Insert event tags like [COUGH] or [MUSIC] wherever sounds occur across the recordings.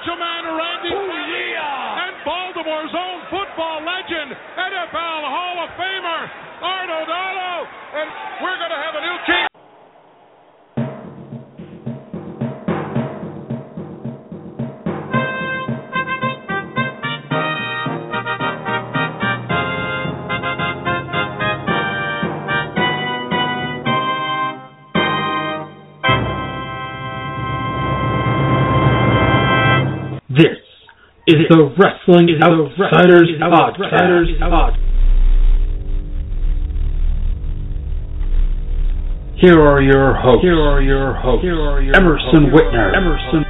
Macho Man is the Wrestling Outsiders Podcast. Here are your hosts. Here are your hosts. Here are your Emerson hosts. Whitner. Emerson.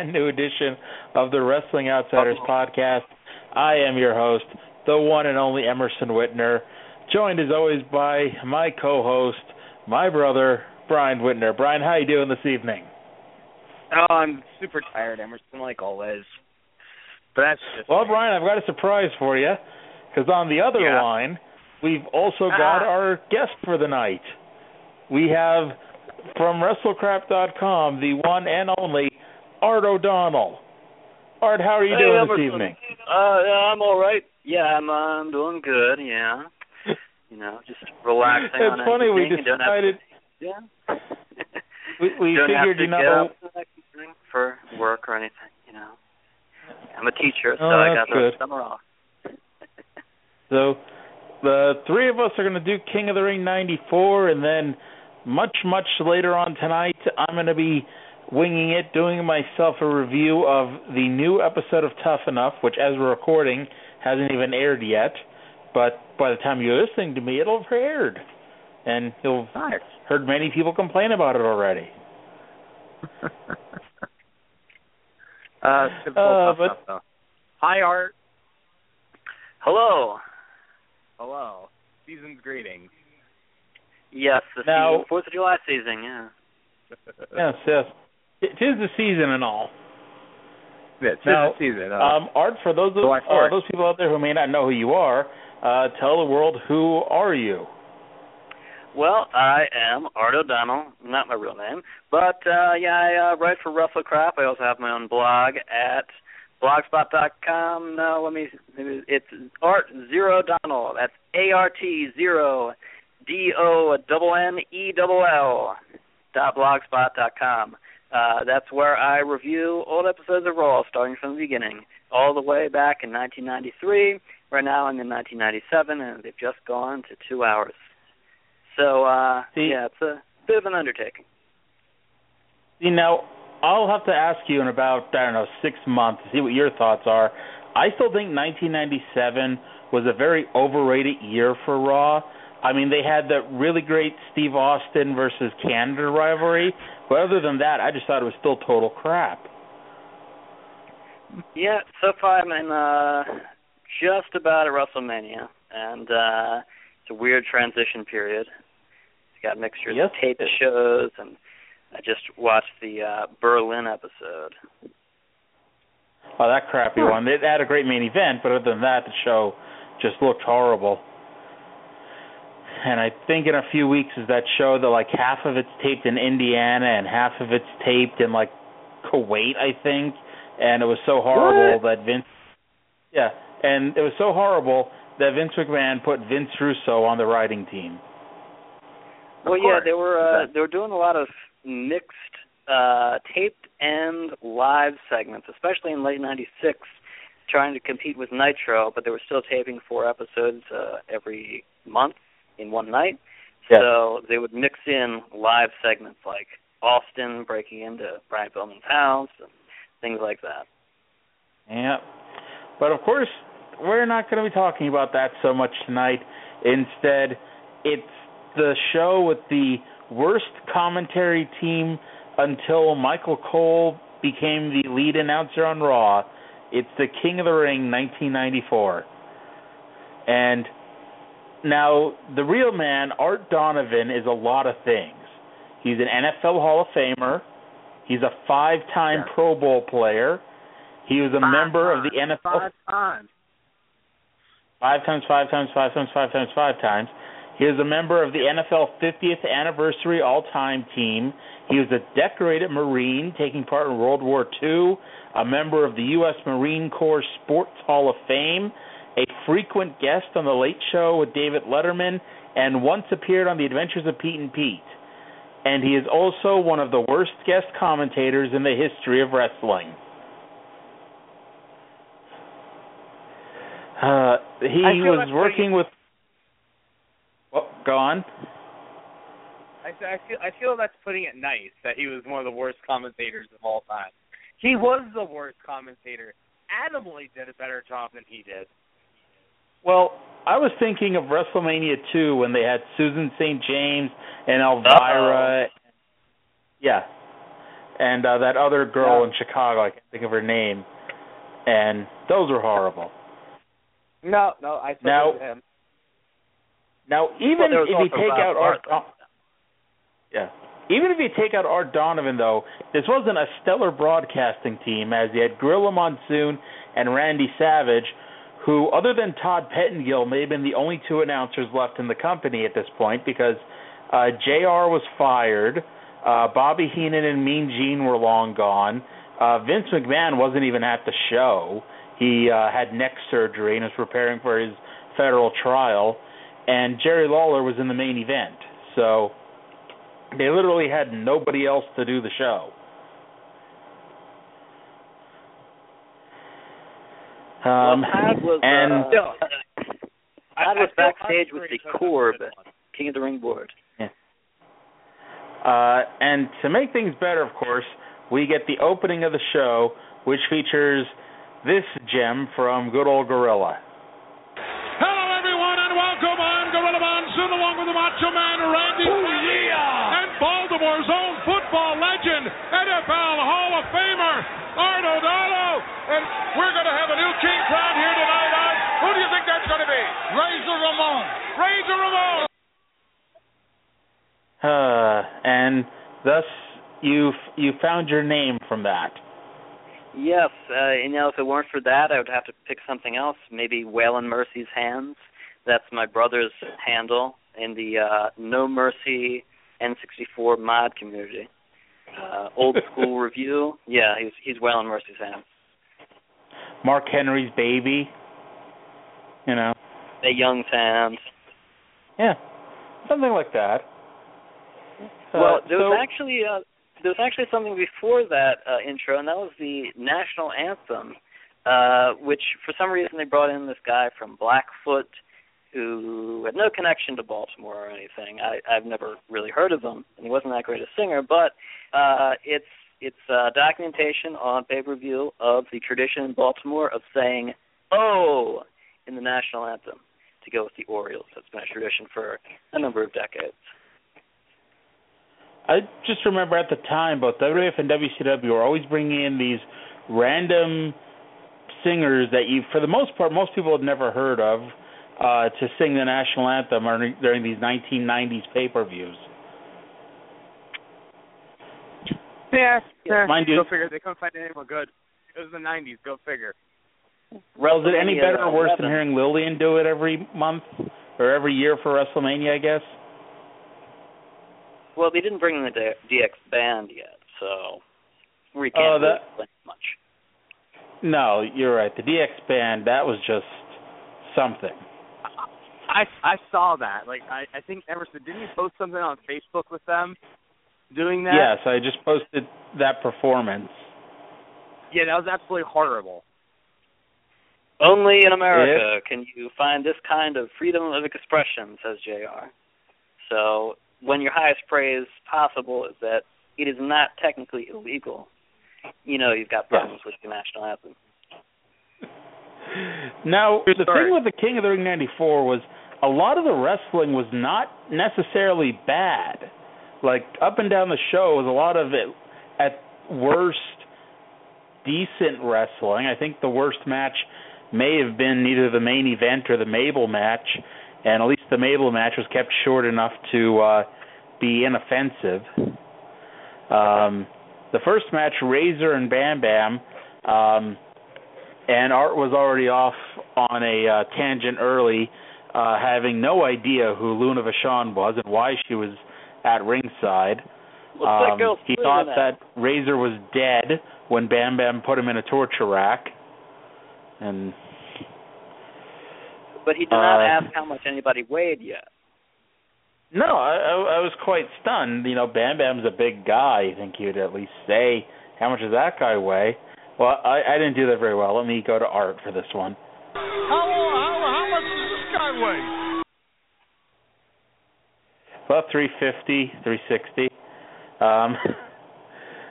Brand new edition of the Wrestling Outsiders podcast. I am your host, the one and only Emerson Whitner, joined as always by my co-host, my brother, Brian Whitner. Brian, how you doing this evening? Oh, I'm super tired, Emerson, like always. But that's Well, Brian, I've got a surprise for you, because on the other Yeah. line, we've also got Ah. our guest for the night. We have from WrestleCrap.com the one and only Art O'Donnell. Art, how are you Hey, doing Emerson. this evening? Uh, yeah, I'm all right. Yeah, I'm. Uh, I'm doing good. Yeah. [LAUGHS] You know, just relaxing. It's on funny we anything. Don't have decided to- [LAUGHS] yeah. we, we don't figured to you know up the next morning for work or anything. You know. I'm a teacher, so Oh, I got the summer off. [LAUGHS] so the three of us are going to do King of the Ring 94 and then much much later on tonight I'm going to be winging it doing myself a review of the new episode of Tough Enough which as we're recording hasn't even aired yet but by the time you're listening to me it'll have aired and you'll have heard many people complain about it already [LAUGHS] Uh, Uh, but- stuff. Hi, Art. Hello. Hello. Season's greetings. Yes, the Now- season, Fourth of July season. Yeah. yes yes it is the season and all Yeah, it's Now, the season. Uh, Um, Art, for those of, uh, those people out there who may not know who you are, uh, tell the world who are you? Well, I am Art O'Donnell, not my real name, but uh, yeah, I uh, write for WrestleCrap. I also have my own blog at blogspot.com. No, let me. It's Art Zero O'Donnell. That's A R T zero D O double N E double L dot blogspot dot com. Uh, that's where I review old episodes of Raw, starting from the beginning, all the way back in 1993. Right now, I'm in 1997, and they've just gone to two hours. So uh See- yeah, it's a bit of an undertaking. See, now, I'll have to ask you in about, I don't know, six months to see what your thoughts are. I still think 1997 was a very overrated year for Raw. I mean, they had that really great Steve Austin versus Canada rivalry, but other than that, I just thought it was still total crap. Yeah, so far I'm in uh just about at WrestleMania and uh it's a weird transition period. It's got mixtures Yes, of tape shows and I just watched the uh Berlin episode. Oh, that crappy one. They had a great main event, but other than that, the show just looked horrible. And I think in a few weeks is that show that like half of it's taped in Indiana and half of it's taped in like Kuwait, I think. And it was so horrible that Vince Yeah, and it was so horrible that Vince McMahon put Vince Russo on the writing team. Well, yeah, they were uh, they were doing a lot of mixed uh taped and live segments, especially in late '96, trying to compete with Nitro, but they were still taping four episodes uh, every month in one night. Yeah. So they would mix in live segments like Austin breaking into Brian Pillman's house and things like that. Yeah. But of course, we're not going to be talking about that so much tonight. Instead, it's the show with the worst commentary team until Michael Cole became the lead announcer on Raw. It's the King of the Ring 1994. And now, the real man, Art Donovan, is a lot of things. He's an NFL Hall of Famer. He's a five-time Yeah. Pro Bowl player. He was a Five member of the. NFL Five times. five times, five times, five times, five times, five times. He was a member of the NFL 50th anniversary all-time team. He was a decorated Marine taking part in World War II, a member of the U.S. Marine Corps Sports Hall of Fame, a frequent guest on The Late Show with David Letterman, and once appeared on The Adventures of Pete and Pete. And he is also one of the worst guest commentators in the history of wrestling. Uh, he was working with. Well, go on. I, I feel I feel that's putting it nice that he was one of the worst commentators of all time. He was the worst commentator. Adam Lee did a better job than he did. Well, I was thinking of WrestleMania 2 when they had Susan St. James and Elvira. Yeah. And uh, that other girl Yeah. in Chicago, I can't think of her name. And those were horrible. No, no, I still Now- him. Now, even Well, if you take out Art, Bartlett. yeah, even if you take out Art Donovan, though, this wasn't a stellar broadcasting team, as you had Gorilla Monsoon and Randy Savage, who, other than Todd Pettengill, may have been the only two announcers left in the company at this point, because uh, Jr. was fired, uh, Bobby Heenan and Mean Gene were long gone. Uh, Vince McMahon wasn't even at the show. He uh, had neck surgery and was preparing for his federal trial and Jerry Lawler was in the main event. So they literally had nobody else to do the show. Um, well, was and [LAUGHS] uh, Still, I- was backstage with the because Corb, of this. King of the Ring board. uh, and to make things better, of course, we get the opening of the show, which features this gem from good old Gorilla. Ramon. Razor Ramon. Uh, and thus you you found your name from that. Yes, uh, you know, if it weren't for that, I would have to pick something else. Maybe Waylon Mercy's Hands. That's my brother's handle in the uh, No Mercy N64 mod community. Uh, old [LAUGHS] school review. Yeah, he's he's Waylon Mercy's Hands. Mark Henry's baby. You know. A Young's Hands. Yeah, something like that. well, Uh, there so, was actually uh, there was actually something before that uh, intro, and that was the national anthem, uh, which for some reason they brought in this guy from Blackfoot, who had no connection to Baltimore or anything. I, I've never really heard of him, and he wasn't that great a singer. But uh, it's it's uh, documentation on pay per view of the tradition in Baltimore of saying "Oh" in the national anthem to go with the Orioles. That's been a tradition for a number of decades. I just remember at the time, both WWF and WCW were always bringing in these random singers that you, for the most part, most people had never heard of, uh, to sing the national anthem during, during these 1990s pay-per-views. Yeah, yeah. Mind you- Go figure. They couldn't find anyone good. It was the '90s. Go figure. Well, is it any WrestleMania better or worse than hearing Lillian do it every month or every year for WrestleMania? I guess. Well, they didn't bring in the DX band yet, so we Oh, can't really that- explain much. No, you're right. The DX band that was just something. I I saw that. Like I I think Emerson didn't you post something on Facebook with them doing that? Yes, I just posted that performance. Yeah, that was absolutely horrible. Only in America can you find this kind of freedom of expression, says JR. So when your highest praise possible is that it is not technically illegal, you know you've got problems with the national anthem. Now, the thing with the King of the Ring 94 was a lot of the wrestling was not necessarily bad. Like, up and down the show was a lot of it, at worst, decent wrestling. I think the worst match may have been either the main event or the Mabel match, and at least the Mabel match was kept short enough to uh, be inoffensive. Um, the first match, Razor and Bam Bam, um, and Art was already off on a uh, tangent early, uh, having no idea who Luna Vachon was and why she was at ringside. Um, he thought at? that Razor was dead when Bam Bam put him in a torture rack, and But he did not uh, ask how much anybody weighed yet. No, I, I I was quite stunned. You know, Bam Bam's a big guy. I think he would at least say, "How much does that guy weigh?" Well, I, I didn't do that very well. Let me go to Art for this one. How, how, how much does this guy weigh? About 350, 360. Um, [LAUGHS]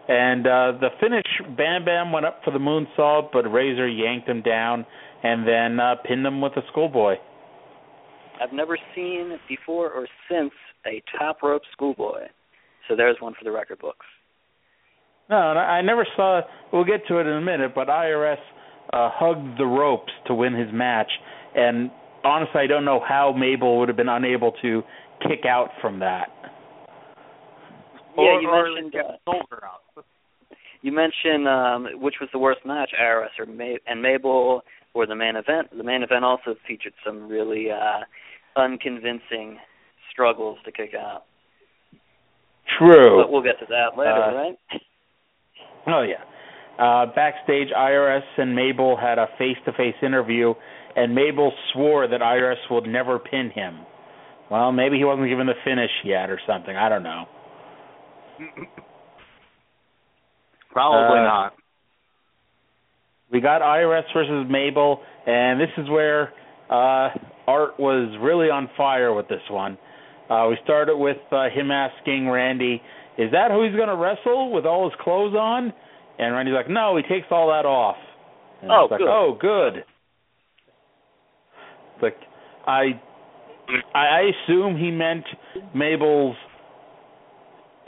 and uh, the finish, Bam Bam went up for the moonsault, but Razor yanked him down and then uh, pinned him with a schoolboy. I've never seen before or since a top rope schoolboy. So there's one for the record books. No, I I never saw. We'll get to it in a minute, but IRS uh, hugged the ropes to win his match, and honestly, I don't know how Mabel would have been unable to kick out from that. Yeah, or, you or mentioned get uh, Solver out. You mentioned um, which was the worst match, IRS or Ma- and Mabel, or the main event. The main event also featured some really uh, unconvincing struggles to kick out. True. But we'll get to that later, Uh, right? [LAUGHS] Oh yeah. Uh, backstage, IRS and Mabel had a face-to-face interview, and Mabel swore that IRS would never pin him. Well, maybe he wasn't given the finish yet or something. I don't know. [LAUGHS] Probably Uh, not. We got IRS versus Mabel, and this is where uh, Art was really on fire with this one. Uh, we started with uh, him asking Randy, "Is that who he's going to wrestle with all his clothes on?" And Randy's like, "No, he takes all that off." And Oh, like, good. Oh, good. It's like I, I I assume he meant Mabel's.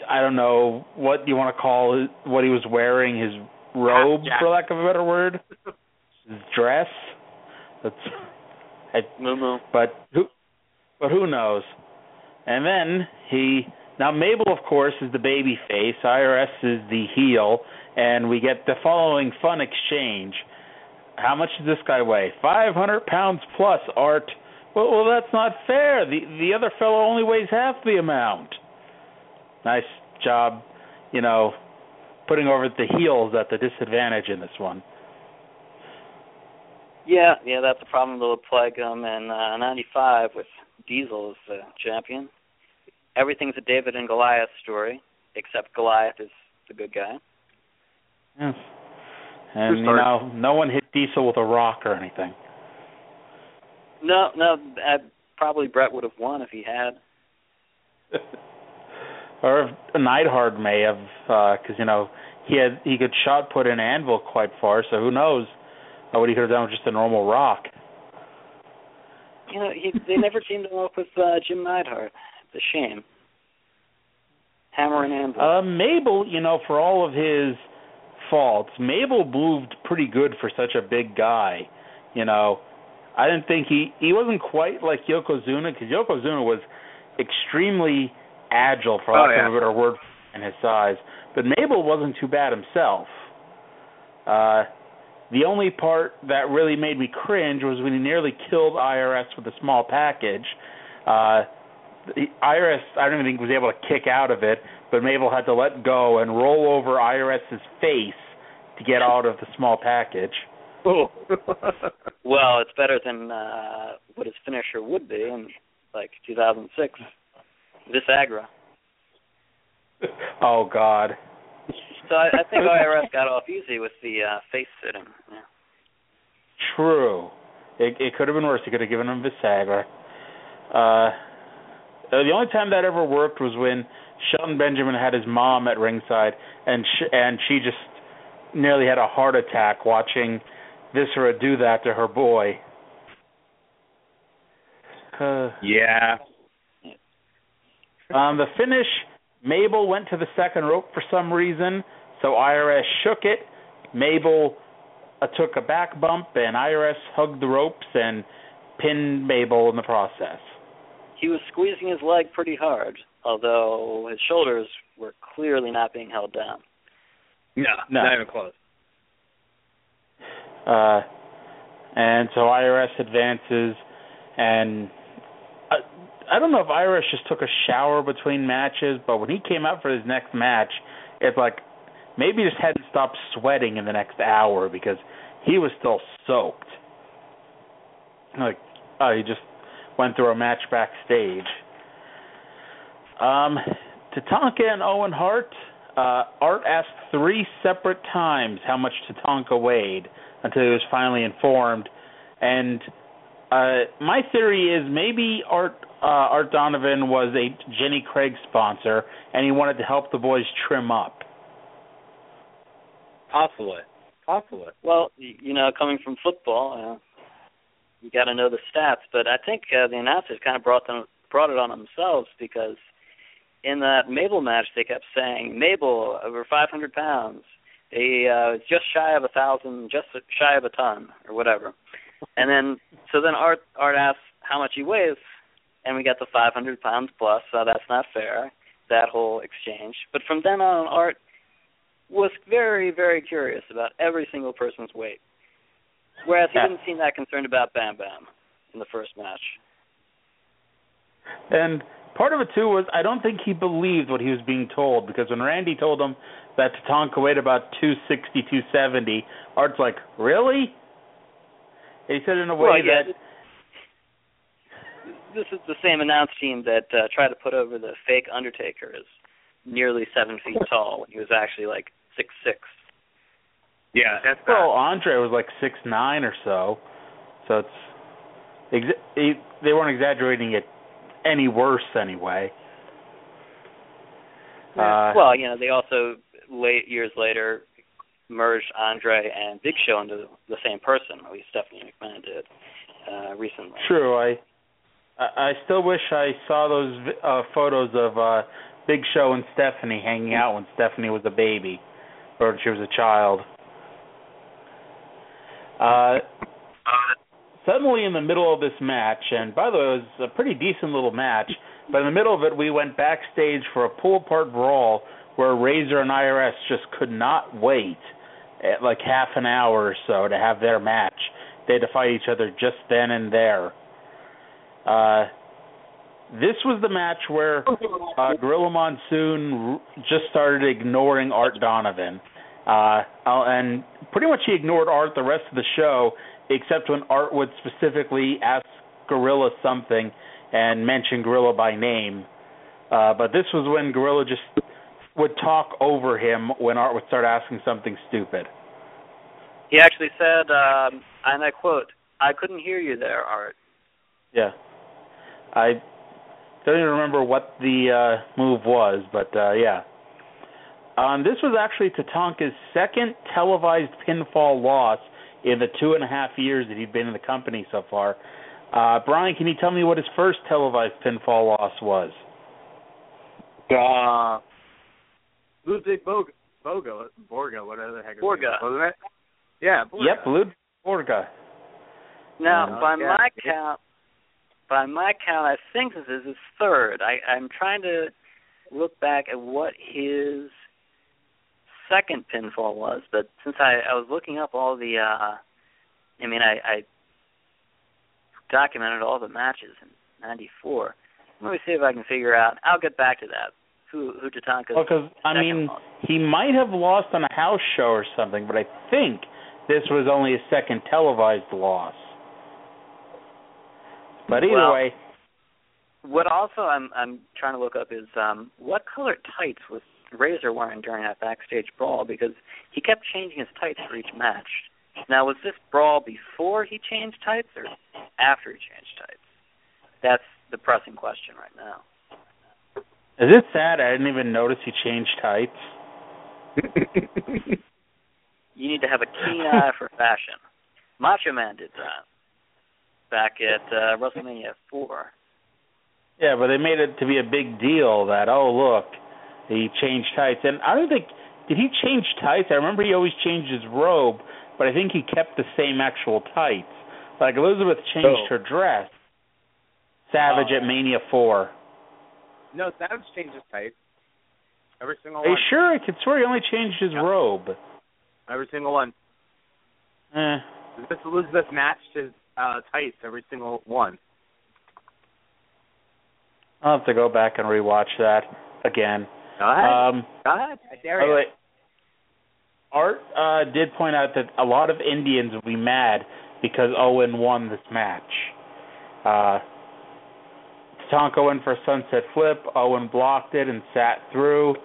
I don't know what you want to call it, what he was wearing, his robe, jacket. for lack of a better word, his dress. That's, I, Moo moo. but who, but who knows? And then he now Mabel, of course, is the baby face. IRS is the heel, and we get the following fun exchange. How much does this guy weigh? Five hundred pounds plus. Art. Well, well, that's not fair. The the other fellow only weighs half the amount. Nice job, you know, putting over the heels at the disadvantage in this one. Yeah, yeah, that's a problem that would plague them in uh, '95 with Diesel as the champion. Everything's a David and Goliath story, except Goliath is the good guy. Yes. And you know, no one hit Diesel with a rock or anything. No, no, uh, probably Bret would have won if he had. [LAUGHS] or Neidhart may have, because you know he had he could shot put an anvil quite far. So who knows uh, what he could have done with just a normal rock. You know, he, they never [LAUGHS] teamed him up with uh, Jim Neidhart. It's a shame. Hammer and anvil. Uh, Mabel, you know, for all of his faults, Mabel moved pretty good for such a big guy. You know, I didn't think he he wasn't quite like Yokozuna because Yokozuna was extremely agile, for Oh, lack yeah. of a better word, in his size. But Mabel wasn't too bad himself. Uh, the only part that really made me cringe was when he nearly killed IRS with a small package. Uh, the IRS, I don't even think was able to kick out of it, but Mabel had to let go and roll over IRS's face to get out of the small package. Oh. [LAUGHS] well, it's better than uh, what his finisher would be in like 2006. Visagra. oh God. So I, I think IRS got off easy with the uh, face sitting. Yeah. True. It, it could have been worse. He could have given him Visagra. Uh, Uh, the only time that ever worked was when Shelton Benjamin had his mom at ringside, and sh- and she just nearly had a heart attack watching Viscera do that to her boy. Uh, yeah. Um, the finish, Mabel went to the second rope for some reason, so IRS shook it. Mabel uh, took a back bump, and IRS hugged the ropes and pinned Mabel in the process. He was squeezing his leg pretty hard, although his shoulders were clearly not being held down. No, No. not even close. Uh, and so IRS advances, and I, I don't know if IRS just took a shower between matches, but when he came out for his next match, it's like maybe just hadn't stopped sweating in the next hour because he was still soaked. Like, oh, he just went through a match backstage. Um, Tatanka and Owen Hart. Uh, Art asked three separate times how much Tatanka weighed until he was finally informed. And uh, my theory is maybe Art uh, Art Donovan was a Jenny Craig sponsor, and he wanted to help the boys trim up. Possibly. Possibly. Well, you know, coming from football, uh, you got to know the stats. But I think uh, the announcers kind of brought them brought it on themselves because in that Mabel match, they kept saying Mabel over 500 pounds, a uh, just shy of a thousand, just shy of a ton, or whatever. And then, so then Art Art asks how much he weighs, and we got the 500 pounds plus. So that's not fair. That whole exchange. But from then on, Art was very, very curious about every single person's weight. Whereas he didn't seem that concerned about Bam Bam in the first match. And part of it too was I don't think he believed what he was being told because when Randy told him that Tatanka weighed about two sixty, two seventy, Art's like, really? And he said in a way Well, yeah, that This is the same announce team that uh, tried to put over the fake Undertaker as nearly seven feet [LAUGHS] tall when he was actually like six six. Yeah, that's well, Andre was like six nine or so, so it's exa- he, they weren't exaggerating it any worse anyway. Uh, well, you know, they also late years later merged Andre and Big Show into the same person. At least Stephanie McMahon did uh, recently. True. I I still wish I saw those uh photos of uh Big Show and Stephanie hanging out when Stephanie was a baby or when she was a child. Uh suddenly in the middle of this match and by the way it was a pretty decent little match, but in the middle of it we went backstage for a pull apart brawl where Razor and IRS just could not wait at like half an hour or so to have their match. They had to fight each other just then and there. Uh, this was the match where uh, Gorilla Monsoon r- just started ignoring Art Donovan, uh, uh, and pretty much he ignored Art the rest of the show, except when Art would specifically ask Gorilla something and mention Gorilla by name. Uh, but this was when Gorilla just would talk over him when Art would start asking something stupid. He actually said, um, and I quote, "I couldn't hear you there, Art." Yeah. I don't even remember what the uh move was, but uh yeah. Um this was actually Tatanka's second televised pinfall loss in the two and a half years that he'd been in the company so far. Uh Brian, can you tell me what his first televised pinfall loss was? Uh, Ludwig Boga, Boga, Borga, whatever the heck. his Borga. is, Wasn't it? Yeah. Borga. Yep, Ludwig Borga. Now, Yeah. by Yeah. my count, by my count, I think this is his third. I, I'm trying to look back at what his second pinfall was, but since I, I was looking up all the, uh I mean, I, I documented all the matches in '94. Let me see if I can figure out. I'll get back to that. Who who Tatanka's Well, because I mean, loss. he might have lost on a house show or something, but I think this was only his second televised loss. But either Well, way, What also I'm I'm trying to look up is um what color tights was Razor wearing during that backstage brawl because he kept changing his tights for each match. Now was this brawl before he changed tights or after he changed tights? That's the pressing question right now. Is it sad I didn't even notice he changed tights? [LAUGHS] you need to have a keen eye for fashion. Macho Man did that back at uh, WrestleMania 4. Yeah, but they made it to be a big deal that oh look, he changed tights, and I don't think did he change tights? I remember he always changed his robe, but I think he kept the same actual tights. Like Elizabeth changed Oh. her dress. Savage Oh. at Mania Four. No, Savage changed his tights. Every single Are you sure? I could swear he only changed his Yeah. robe. Every single one. Eh. Miss Elizabeth matched his uh, tights every single one. I'll have to go back and rewatch that again. Go ahead. Um, Go ahead. I dare you. Art uh, did point out that a lot of Indians will be mad because Owen won this match. Uh, Tonka went for a sunset flip. Owen blocked it and sat through.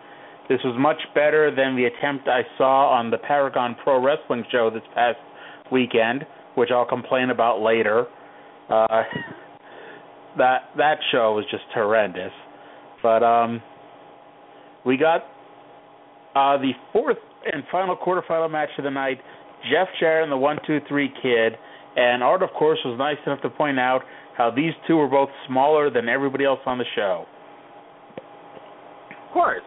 This was much better than the attempt I saw on the Paragon Pro Wrestling show this past weekend, which I'll complain about later. Uh, that that show was just horrendous. But um, we got uh, the fourth and final quarterfinal match of the night. Jeff Jarrett and the One Two Three Kid, and Art, of course, was nice enough to point out how these two were both smaller than everybody else on the show. Of course.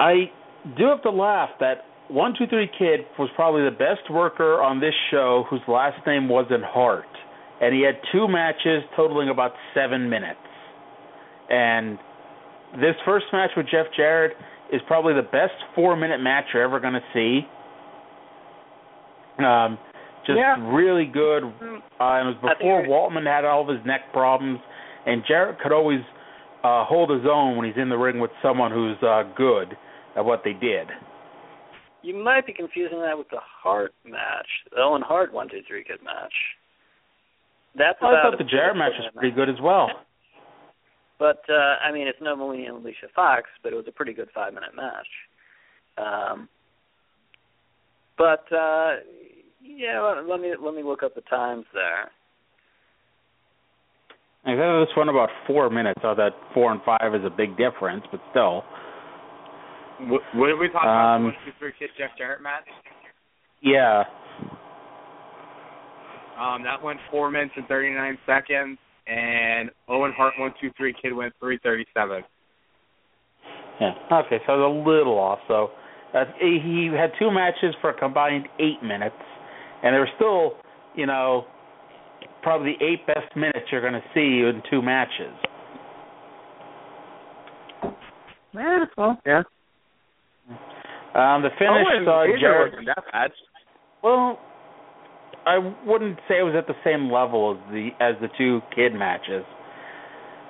I do have to laugh that One Two Three Kid was probably the best worker on this show whose last name wasn't Hart, and he had two matches totaling about seven minutes. And this first match with Jeff Jarrett is probably the best four-minute match you're ever going to see. Um, just Yeah. really good. Uh, and it was before Waltman had all of his neck problems, and Jarrett could always uh, hold his own when he's in the ring with someone who's uh, good at what they did. You might be confusing that with the Hart match, the Owen Hart one two three good match. That's I about thought the Jarrett match was pretty good as well. [LAUGHS] But uh I mean, it's no Melina and Alicia Fox, but it was a pretty good five minute match. Um, but uh yeah, let, let me let me look up the times there. I thought this one about four minutes. So that four and five is a big difference, but still. What, what did we talk about? Um, The one, two, three kid Jeff Jarrett match. Yeah. Um, that went four minutes and thirty nine seconds, and Owen Hart one two three kid went three thirty seven. Yeah. Okay, so I was a little off. So uh, he had two matches for a combined eight minutes, and they were still, you know, probably the eight best minutes you're going to see in two matches. Yeah, well, yeah. Um, the finish Owen saw either wasn't that bad. Well, I wouldn't say it was at the same level as the as the two kid matches.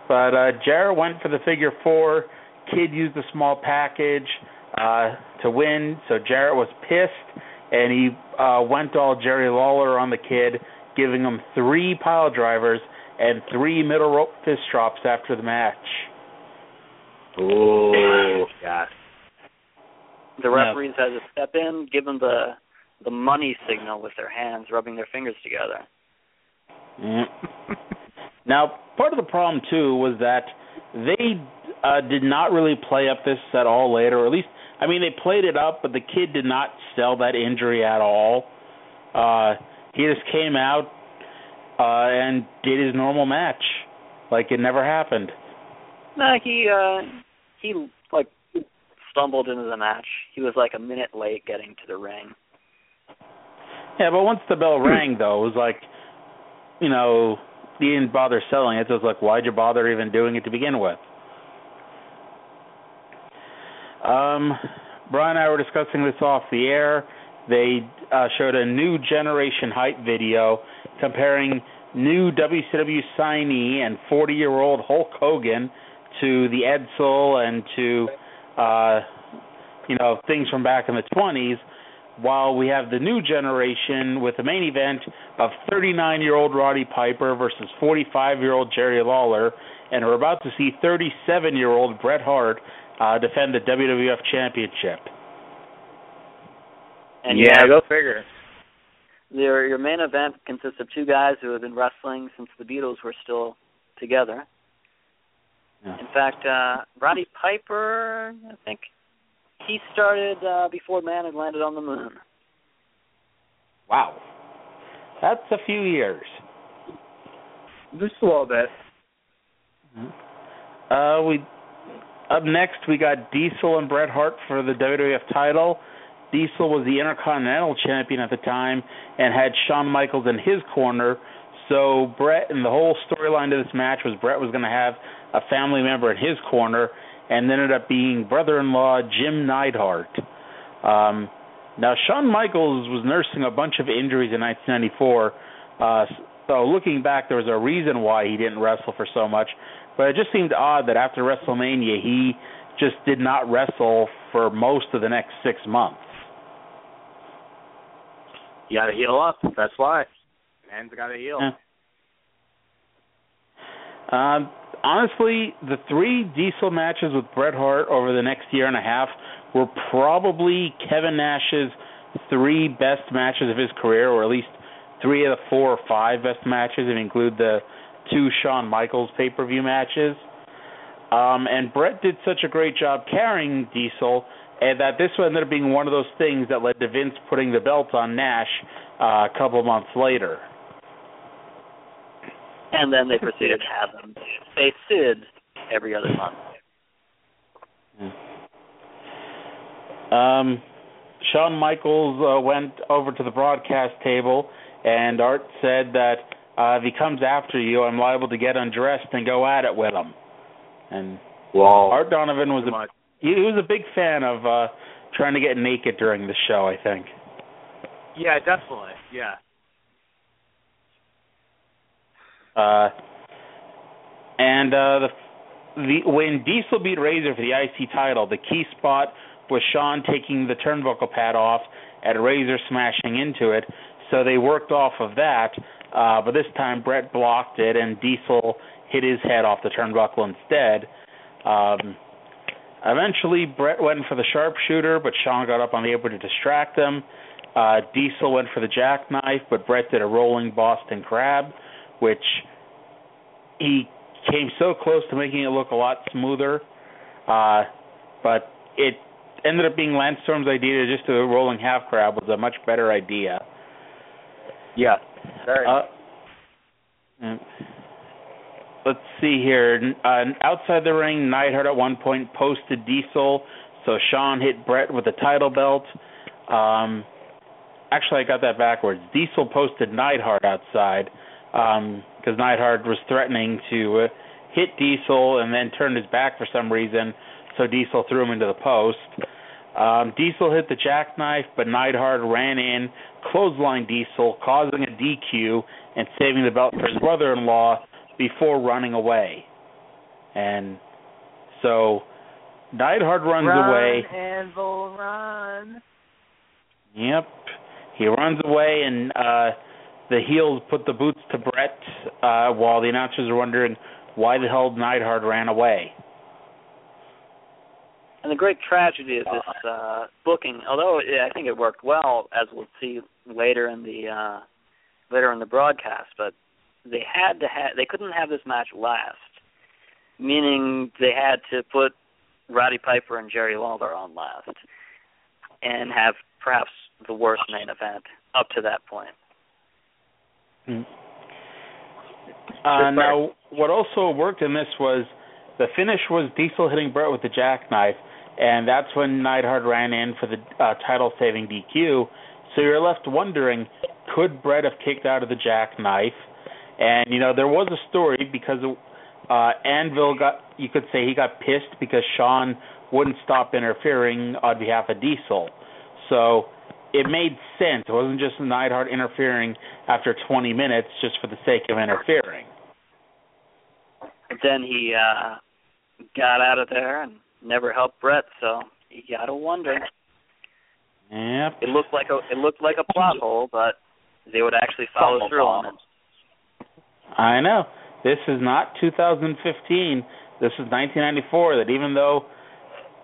But uh Jarrett went for the figure four. Kid used the small package uh to win, so Jarrett was pissed and he uh went all Jerry Lawler on the kid, giving him three pile drivers and three middle rope fist drops after the match. Oh, yeah. The referees had to step in, give them the the money signal with their hands, rubbing their fingers together. Mm. now, part of the problem too was that they uh, did not really play up this at all later, or at least, I mean, they played it up, but the kid did not sell that injury at all. Uh, he just came out uh, and did his normal match, like it never happened. No, he uh he like stumbled into the match. He was like a minute late getting to the ring. Yeah, but once the bell rang, though, it was like, you know, he didn't bother selling it. So it was like, why'd you bother even doing it to begin with? Um, Brian and I were discussing this off the air. They uh, showed a new generation hype video comparing new WCW signee and 40-year-old Hulk Hogan to the Edsel and to, uh, you know, things from back in the 20s while we have the new generation with the main event of 39 year old Roddy Piper versus 45 year old Jerry Lawler, and we're about to see 37 year old Bret Hart uh, defend the WWF Championship. And yeah, you go figure. your your main event consists of two guys who have been wrestling since the Beatles were still together. Fact, uh, Roddy Piper, I think he started uh, before man had landed on the moon. Wow, that's a few years. Just a little bit. Uh, we up next we got Diesel and Bret Hart for the WWF title. Diesel was the Intercontinental Champion at the time and had Shawn Michaels in his corner. So Bret and the whole storyline to this match was Bret was going to have a family member in his corner, and ended up being brother-in-law Jim Neidhart. Um, now Shawn Michaels was nursing a bunch of injuries in 1994. Uh, so looking back, there was a reason why he didn't wrestle for so much, but it just seemed odd that after WrestleMania he just did not wrestle for most of the next six months. You gotta heal up. That's why. Man's gotta heal. Yeah. Um, honestly, the three Diesel matches with Bret Hart over the next year and a half were probably Kevin Nash's three best matches of his career, or at least three of the four or five best matches, you include the two Shawn Michaels pay per view matches. Um, and Bret did such a great job carrying Diesel, and that this ended up being one of those things that led to Vince putting the belt on Nash uh, a couple months later. And then they proceeded to have them face Sid every other month. Um, Shawn Michaels uh, went over to the broadcast table, and Art said that uh, if he comes after you, I'm liable to get undressed and go at it with him. And Wow. Art Donovan was a he was a big fan of uh trying to get naked during the show. I think. Yeah, definitely. Yeah. Uh, and uh, the the when Diesel beat Razor for the IC title, the key spot was Shawn taking the turnbuckle pad off and Razor smashing into it. So they worked off of that, uh, but this time Bret blocked it and Diesel hit his head off the turnbuckle instead. Um, eventually, Bret went for the sharpshooter, but Shawn got up on the apron to distract him. Uh, Diesel went for the jackknife, but Bret did a rolling Boston crab, which he came so close to making it look a lot smoother. Uh, but it ended up being Lance Storm's idea to just do a rolling half crab was a much better idea. Yeah. Very. Uh, let's see here. Uh, outside the ring, Neidhart at one point posted Diesel, so Shawn hit Bret with the title belt. Um, actually, I got that backwards. Diesel posted Neidhart outside because Neidhart was threatening to uh, hit Diesel and then turned his back for some reason, so Diesel threw him into the post. Um, Diesel hit the jackknife, but Neidhart ran in, clothesline Diesel, causing a DQ and saving the belt for his brother-in-law before running away. And so Neidhart runs run, away. Anvil, run. Yep. He runs away and uh the heels put the boots to Bret uh while the announcers are wondering why the hell Neidhart ran away. And the great tragedy of this uh, booking, although it, I think it worked well, as we'll see later in the uh, later in the broadcast, but they had to have they couldn't have this match last, meaning they had to put Roddy Piper and Jerry Lawler on last, and have perhaps the worst main event up to that point. Mm. Uh, now, what also worked in this was the finish was Diesel hitting Bret with the jackknife, and that's when Neidhart ran in for the uh, title-saving DQ. So you're left wondering, could Bret have kicked out of the jackknife? And you know there was a story because uh, Anvil got, you could say he got pissed because Shawn wouldn't stop interfering on behalf of Diesel. So it made sense. It wasn't just Neidhart interfering after 20 minutes just for the sake of interfering. But then he uh, got out of there and never helped Bret, so you gotta wonder. Yep. It looked like a it looked like a plot hole, but they would actually follow through on it. I know. This is not 2015. This is 1994. That even though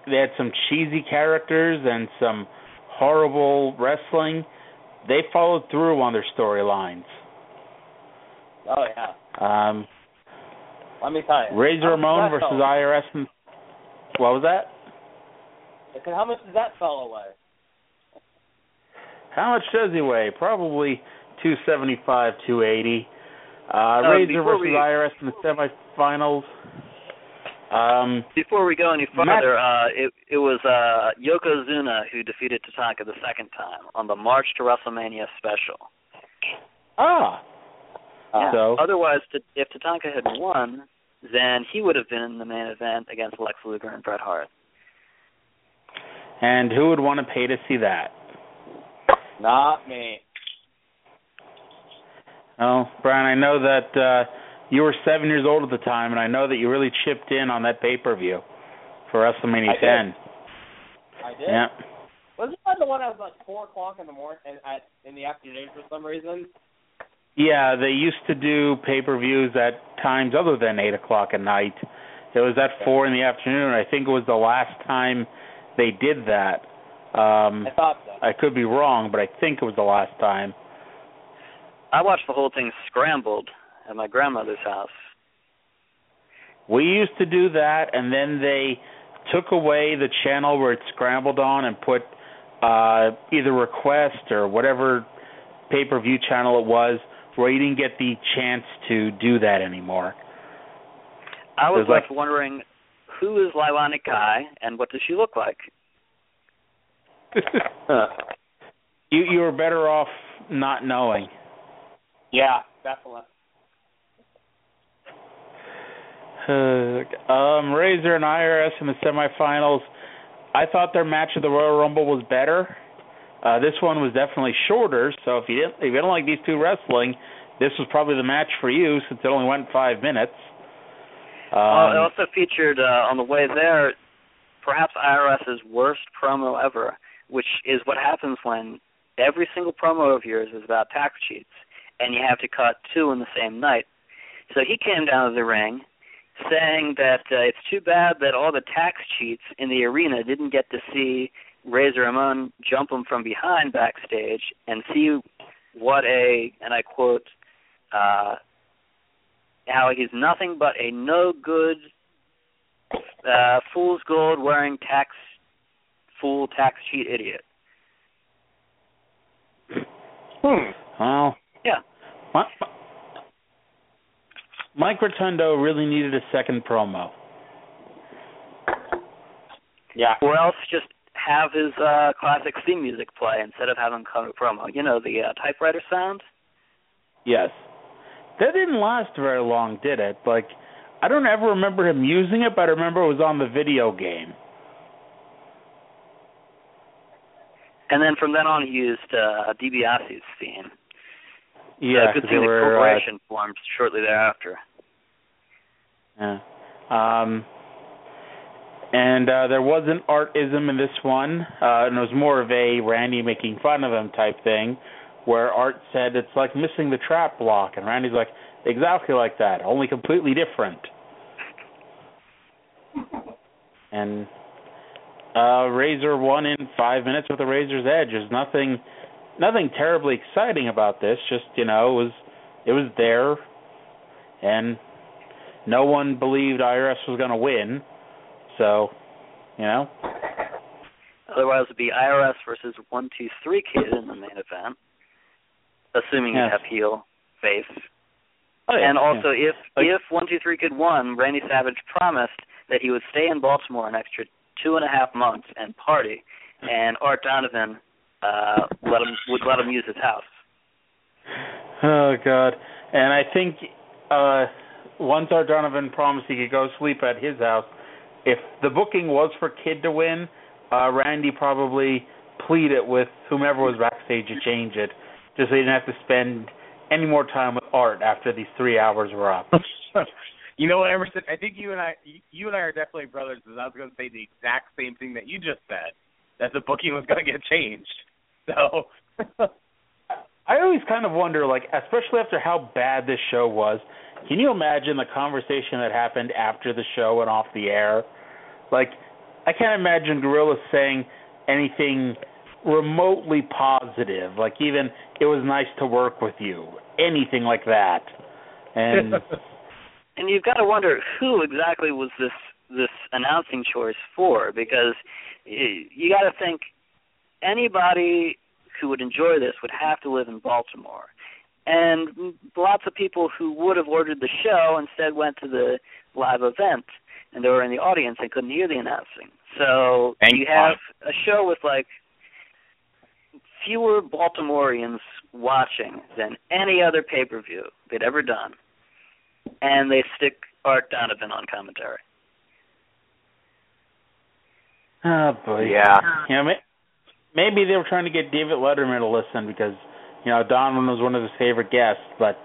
they had some cheesy characters and some horrible wrestling, they followed through on their storylines. Oh yeah. Um, Let me tell you. Razor Ramon versus fellow- IRS. And, what was that? I said, how much does that fellow weigh? How much does he weigh? Probably 275, 280. Uh, Uh, Razor versus we- IRS in the semifinals. Um, Before we go any Matt- further, uh, it it was uh, Yokozuna who defeated Tatanka the second time on the March to WrestleMania special. ah, Yeah. So- Otherwise, if Tatanka had won, then he would have been in the main event against Lex Luger and Bret Hart. and who would want to pay to see that? Not me. Oh, Brian, I know that uh, you were seven years old at the time, and I know that you really chipped in on that pay per view for WrestleMania I did. 10. I did. Yeah. Wasn't that the one that was like four o'clock in the morning and at in the afternoon for some reason? Yeah, they used to do pay per views at times other than eight o'clock at night. It was at four in the afternoon. I think it was the last time they did that. Um I thought so. I could be wrong, but I think it was the last time. I watched the whole thing scrambled at my grandmother's house. We used to do that, and then they took away the channel where it scrambled on and put uh, either request or whatever pay per view channel it was, where you didn't get the chance to do that anymore. I was left wondering who is Leilani Kai and what does she look like? [LAUGHS] you you were better off not knowing. Yeah, definitely. Uh, [LAUGHS] um, Razor and IRS in the semifinals. I thought their match at the Royal Rumble was better. Uh, this one was definitely shorter, so if you didn't if you don't like these two wrestling, this was probably the match for you since it only went five minutes. Um, well, it also featured uh, on the way there, perhaps IRS's worst promo ever, which is what happens when every single promo of yours is about tax cheats, and you have to cut two in the same night. So he came down to the ring saying that uh, it's too bad that all the tax cheats in the arena didn't get to see Razor Ramon jump him from behind backstage and see what a, and I quote, uh, how he's nothing but a no good uh fool's gold wearing tax fool tax cheat idiot. Hmm. well, Yeah. Mi- Mike Rotundo really needed a second promo. Yeah. Or else just have his uh classic theme music play instead of having come promo. You know, the uh, typewriter sound? Yes. That didn't last very long, did it? Like, I don't ever remember him using it, but I remember it was on the video game. And then from then on he used uh DiBiase's theme. Yeah, uh, good thing they the were, uh, formed shortly thereafter. Yeah. Um, and uh, there was an artism in this one, uh, and it was more of a Randy making fun of him type thing, where Art said it's like missing the trap block, and Randy's like, exactly like that, only completely different. And uh, Razor won in five minutes with a Razor's Edge. There's nothing, nothing terribly exciting about this. Just you know, it was, it was there, and no one believed IRS was going to win. So, you know, Otherwise it'd be IRS versus one two three kid in the main event. Assuming Yes. you have heel, face. oh, yeah, and also yeah. if Like- if one two three kid won, Randy Savage promised that he would stay in Baltimore an extra two and a half months and party, hmm. and Art Donovan uh let him would let him use his house. oh God, and I think uh once Art Donovan promised he could go sleep at his house, if the booking was for Kid to win, uh Randy probably pleaded with whomever was backstage to change it, just so he didn't have to spend any more time with Art after these three hours were up. [LAUGHS] you know what, Emerson? I think you and I, you and I are definitely brothers. Because I was going to say the exact same thing that you just said, that the booking was going to get changed. [LAUGHS] So, [LAUGHS] I always kind of wonder, like, especially after how bad this show was, can you imagine the conversation that happened after the show went off the air? Like, I can't imagine Gorilla saying anything remotely positive, like even it was nice to work with you, anything like that. And [LAUGHS] and you've got to wonder who exactly was this this announcing choice for because you, you got to think anybody who would enjoy this would have to live in Baltimore. And lots of people who would have ordered the show instead went to the live event and they were in the audience and couldn't hear the announcing. So Thank you have a show with like fewer Baltimoreans watching than any other pay per view they'd ever done. And they stick Art Donovan on commentary. Oh boy. Yeah. You know, may- maybe they were trying to get David Letterman to listen because you know Donovan was one of his favorite guests, but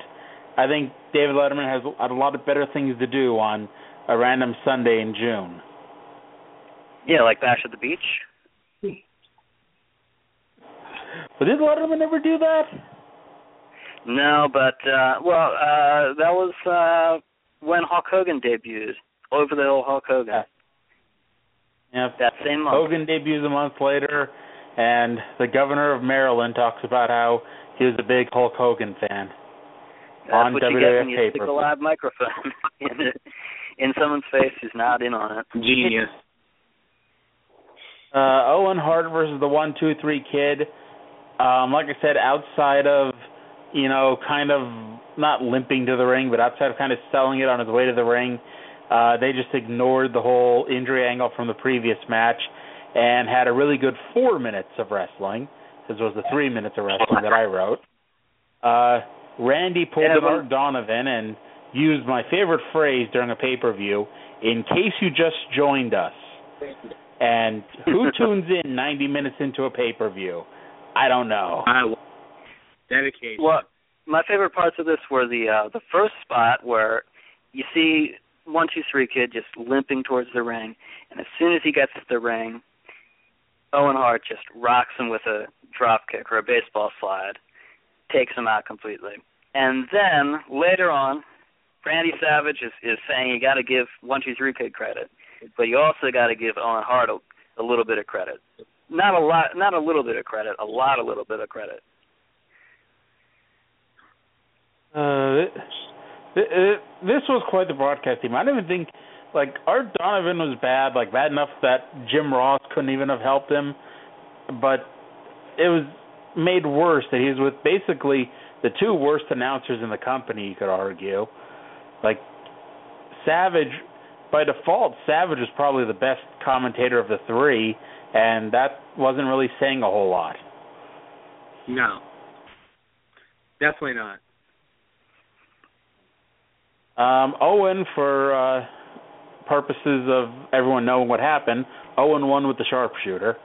I think David Letterman has a lot of better things to do on a random Sunday in June. Yeah, like Bash at the Beach. But did Letterman ever do that? No, but uh well, uh that was uh when Hulk Hogan debuted. Over the Hill Hulk Hogan. Yeah. Yeah. That same month. Hogan debuts a month later, and the governor of Maryland talks about how he was a big Hulk Hogan fan. That's on what you get when you stick a live microphone [LAUGHS] in in someone's face who's not in on it. Genius. Uh, Owen Hart versus the one two three kid. Um, like I said, outside of you know, kind of not limping to the ring, but outside of kind of selling it on his way to the ring, uh, they just ignored the whole injury angle from the previous match and had a really good four minutes of wrestling. This was the three minutes of wrestling that I wrote. Uh, Randy pulled Yeah, an but- Art Donovan and used my favorite phrase during a pay per view. In case you just joined us, and who [LAUGHS] tunes in 90 minutes into a pay per view? I don't know. I dedication. Well, my favorite parts of this were the uh the first spot where you see one two three kid just limping towards the ring, and as soon as he gets to the ring, Owen Hart just rocks him with a drop kick or a baseball slide, takes him out completely. And then later on, Randy Savage is is saying you got to give one two three kid credit, but you also got to give Owen Hart a, a little bit of credit. Not a lot, not a little bit of credit, a lot, a little bit of credit. Uh, th- th- this was quite the broadcast team. I don't even think like Art Donovan was bad, like bad enough that Jim Ross couldn't even have helped him, but it was made worse that he was with basically the two worst announcers in the company. You could argue, like Savage. By default, Savage was probably the best commentator of the three, and that wasn't really saying a whole lot. No. Definitely not. Um, Owen, for uh, purposes of everyone knowing what happened, oh Owen won with the sharpshooter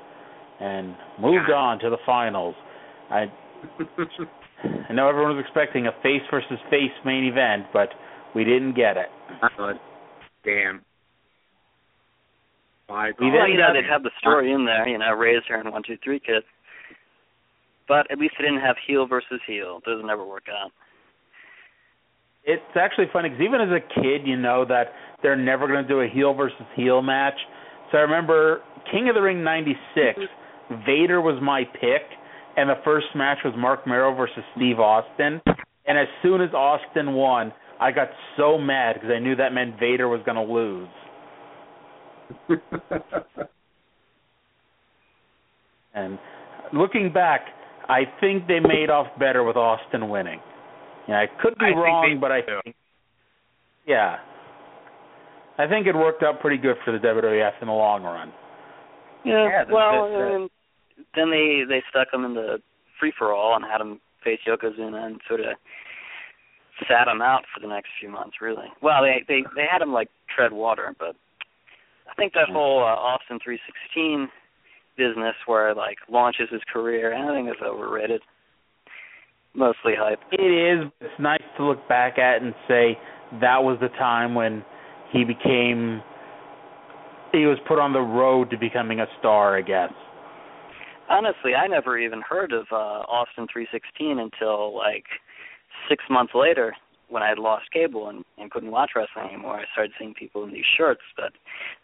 and moved on to the finals. I, [LAUGHS] I know everyone was expecting a face versus face main event, but we didn't get it. Damn. My We well, then you know, they'd have the story in there, you know, Razor and One Two Three Kid. But at least they didn't have heel versus heel. Those never work out. It's actually funny because even as a kid, you know that they're never going to do a heel versus heel match. So I remember King of the Ring '96. Vader was my pick, and the first match was Marc Mero versus Steve Austin. And as soon as Austin won, I got so mad because I knew that meant Vader was going to lose. And looking back, I think they made off better with Austin winning. Yeah, I could be I wrong, they but I do. think yeah. I think it worked out pretty good for the WWF in the long run. Yeah. Yeah, that's- well, that's- and then they they stuck him in the free for all and had him face Yokozuna and sort of sat him out for the next few months. Really. Well, they they they had him like tread water, but I think that whole uh, Austin 316 business where like launches his career, I think it's overrated. Mostly hype. It is. It's nice to look back at and say that was the time when he became he was put on the road to becoming a star, I guess. Honestly, I never even heard of uh Austin 316 until like six months later when I had lost cable and, and couldn't watch wrestling anymore. I started seeing people in these shirts, but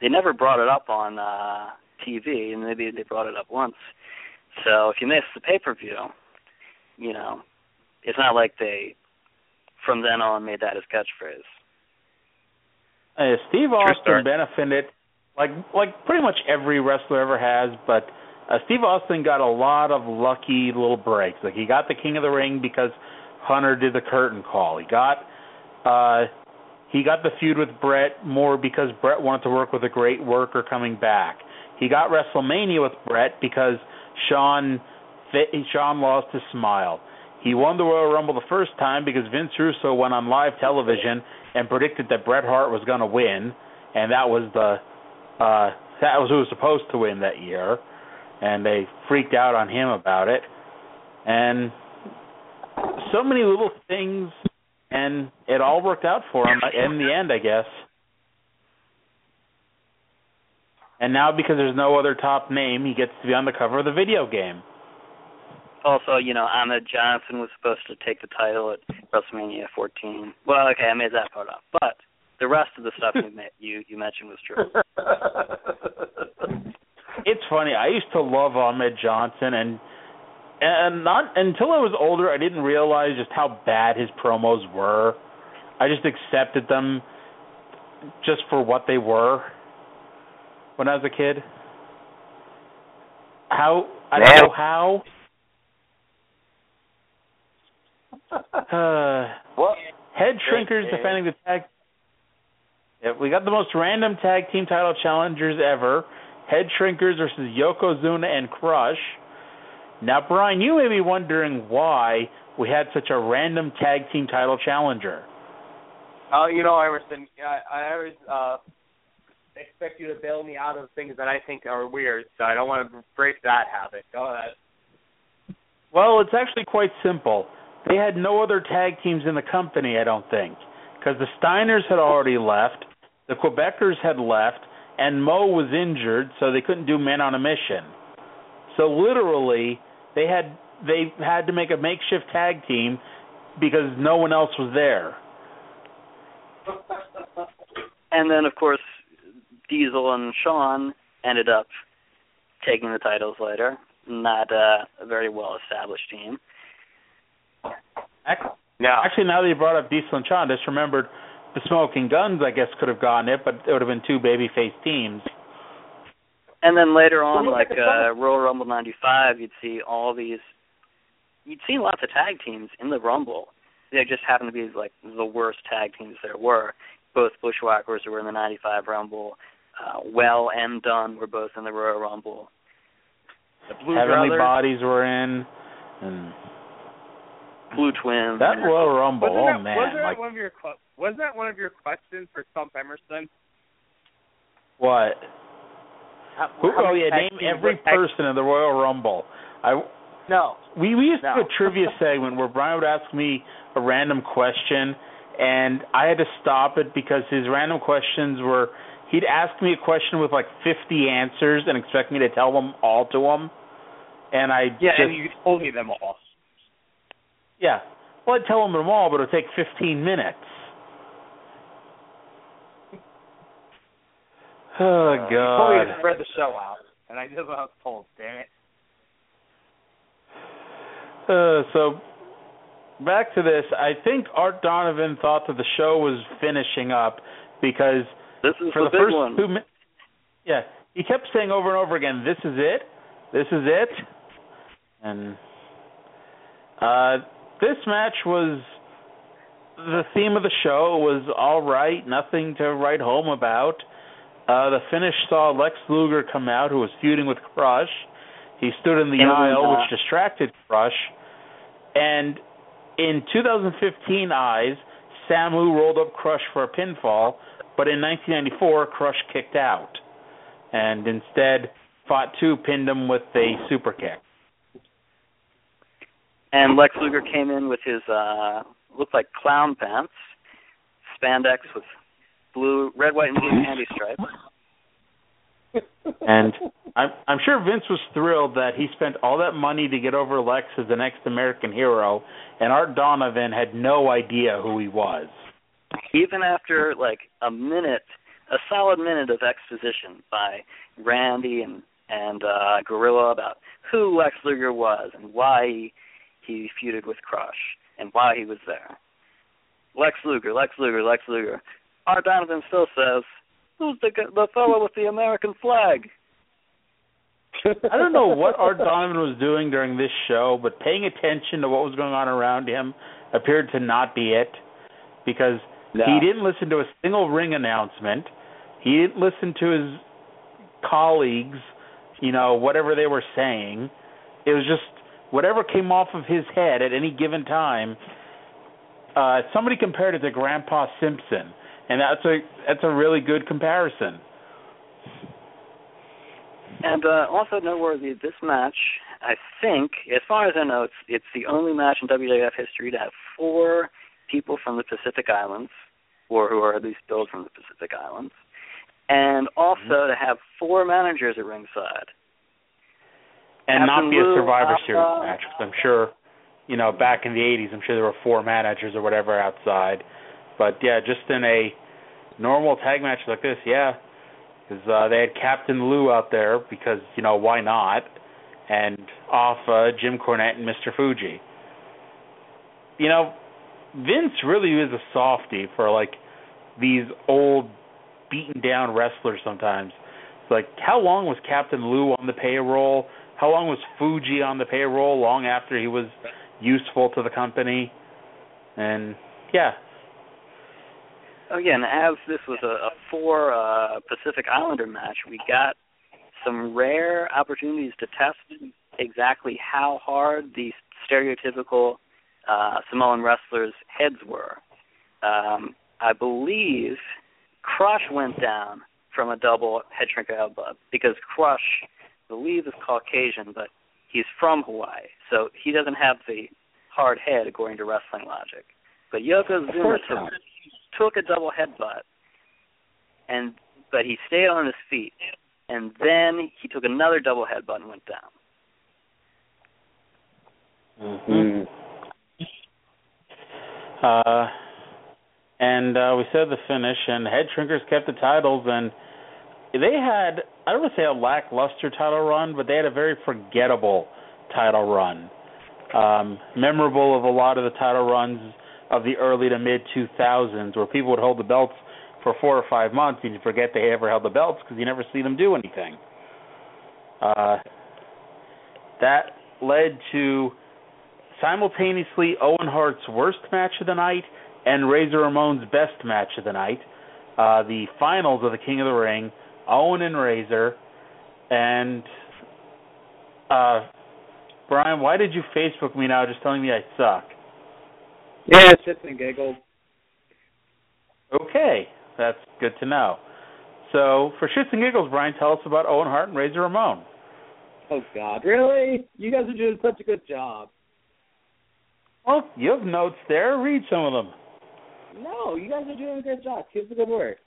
they never brought it up on uh TV, and maybe they brought it up once. So if you miss the pay per view, you know, it's not like they from then on made that his catchphrase. Uh, Steve Austin benefited like like pretty much every wrestler ever has, but uh, Steve Austin got a lot of lucky little breaks. Like he got the King of the Ring because Hunter did the curtain call. He got uh he got the feud with Bret more because Bret wanted to work with a great worker coming back. He got WrestleMania with Bret because Shawn Shawn lost his smile. He won the Royal Rumble the first time because Vince Russo went on live television and predicted that Bret Hart was going to win, and that was the uh that was who was supposed to win that year, and they freaked out on him about it. And so many little things, and it all worked out for him in the end, I guess. And now, because there's no other top name, he gets to be on the cover of the video game. Also, you know, Ahmed Johnson was supposed to take the title at WrestleMania 14. Well, okay, I made that part up, but the rest of the stuff you you, you mentioned was true. [LAUGHS] it's funny. I used to love Ahmed Johnson, and and not until I was older, I didn't realize just how bad his promos were. I just accepted them just for what they were when I was a kid. How I don't know how. [LAUGHS] Uh, what? Head Shrinkers defending the tag. Yeah, we got the most random tag team title challengers ever. Head Shrinkers versus Yokozuna and Crush. Now, Brian, you may be wondering why we had such a random tag team title challenger. Oh, uh, you know, Emerson, I, I always uh, expect you to bail me out of things that I think are weird, so I don't want to break that habit. Go ahead. Well, it's actually quite simple. They had no other tag teams in the company, I don't think, because the Steiners had already left, the Quebecers had left, and Mo was injured, so they couldn't do Men on a Mission. So literally, they had they had to make a makeshift tag team because no one else was there. And then, of course, Diesel and Shawn ended up taking the titles later. Not uh, a very well established team. No. Actually, now that you brought up Diesel and Shawn, I just remembered the Smoking Guns. I guess could have gotten it, but it would have been two babyface teams. And then later on, like uh, Royal Rumble '95, you'd see all these. You'd see lots of tag teams in the Rumble. They just happened to be like the worst tag teams there were. Both Bushwhackers were in the '95 Rumble. Uh, well and Dunn were both in the Royal Rumble. The Blue Heavenly Brothers, Bodies were in, and Blue Twins. That Royal Rumble, wasn't oh that, man! Wasn't like, that one of your wasn't that one of your questions for Stump Emerson? What? How, Who, how oh yeah, name every person in the Royal Rumble. I no. We we used no. to do a trivia [LAUGHS] segment where Brian would ask me a random question, and I had to stop it because his random questions were he'd ask me a question with like 50 answers and expect me to tell them all to him, and I yeah, just, and you told me them all. Yeah, well I'd tell them them all, but it'll take 15 minutes. Oh uh, God! You told me to spread the show out, and I did what I was told. Damn it. Uh, so back to this. I think Art Donovan thought that the show was finishing up because this is for the, the first one. two minutes, yeah, he kept saying over and over again, "This is it, this is it," and uh, this match was the theme of the show. was all right, nothing to write home about. Uh, the finish saw Lex Luger come out, who was feuding with Crush. He stood in the and, aisle, which distracted Crush. And in 2015 eyes, Samu rolled up Crush for a pinfall, but in 1994, Crush kicked out, and instead Fatu, pinned him with a super kick. And Lex Luger came in with his uh looked like clown pants, spandex with blue, red, white, and blue candy stripes. And I'm I'm sure Vince was thrilled that he spent all that money to get over Lex as the next American hero, and Art Donovan had no idea who he was. Even after like a minute, a solid minute of exposition by Randy and and uh Gorilla about who Lex Luger was and why he, he feuded with Crush and why he was there. Lex Luger, Lex Luger, Lex Luger. Art Donovan still says, "Who's the the fellow with the American flag?" I don't know what Art Donovan was doing during this show, but paying attention to what was going on around him appeared to not be it because No. he didn't listen to a single ring announcement. He didn't listen to his colleagues, you know, whatever they were saying. It was just whatever came off of his head at any given time. Uh somebody compared it to Grandpa Simpson, and that's a that's a really good comparison. And uh, also noteworthy, this match, I think, as far as I know, it's it's the only match in WWF history to have four people from the Pacific Islands, or who are at least billed from the Pacific Islands, and also to have four managers at ringside. And not Captain be a Survivor Alpha- Series match. 'cause I'm sure, you know, back in the '80s, I'm sure there were four managers or whatever outside. But yeah, just in a normal tag match like this, yeah, because uh, they had Captain Lou out there because you know why not, and off uh, Jim Cornette and Mr. Fuji. You know, Vince really is a softie for like these old, beaten down wrestlers. Sometimes, it's like how long was Captain Lou on the payroll? How long was Fuji on the payroll? Long after he was useful to the company, and yeah, Again, as this was a, a four uh, Pacific Islander match, we got some rare opportunities to test exactly how hard the stereotypical uh, Samoan wrestlers' heads were. Um, I believe Crush went down from a double head shrinker elbow because Crush, believe, is Caucasian, but he's from Hawaii, so he doesn't have the hard head according to wrestling logic. But Yokozuna took, took a double headbutt, and but he stayed on his feet, and then he took another double headbutt and went down. Mm. Uh, and uh, we said the finish, and Head Shrinkers kept the titles, and they had I don't want to say a lackluster title run, but they had a very forgettable title run. Um, memorable of a lot of the title runs of the early to mid 2000s, where people would hold the belts for four or five months, and you forget they ever held the belts because you never see them do anything. Uh, that led to simultaneously Owen Hart's worst match of the night and Razor Ramon's best match of the night. Uh, the finals of the King of the Ring, Owen and Razor. And uh, Brian, why did you Facebook me now just telling me I suck? Yeah, shits and giggles. Okay, that's good to know. So, for shits and giggles, Brian, tell us about Owen Hart and Razor Ramon. Oh God, really? You guys are doing such a good job. Well, you have notes there. Read some of them. No, you guys are doing a good job. Keep the good work.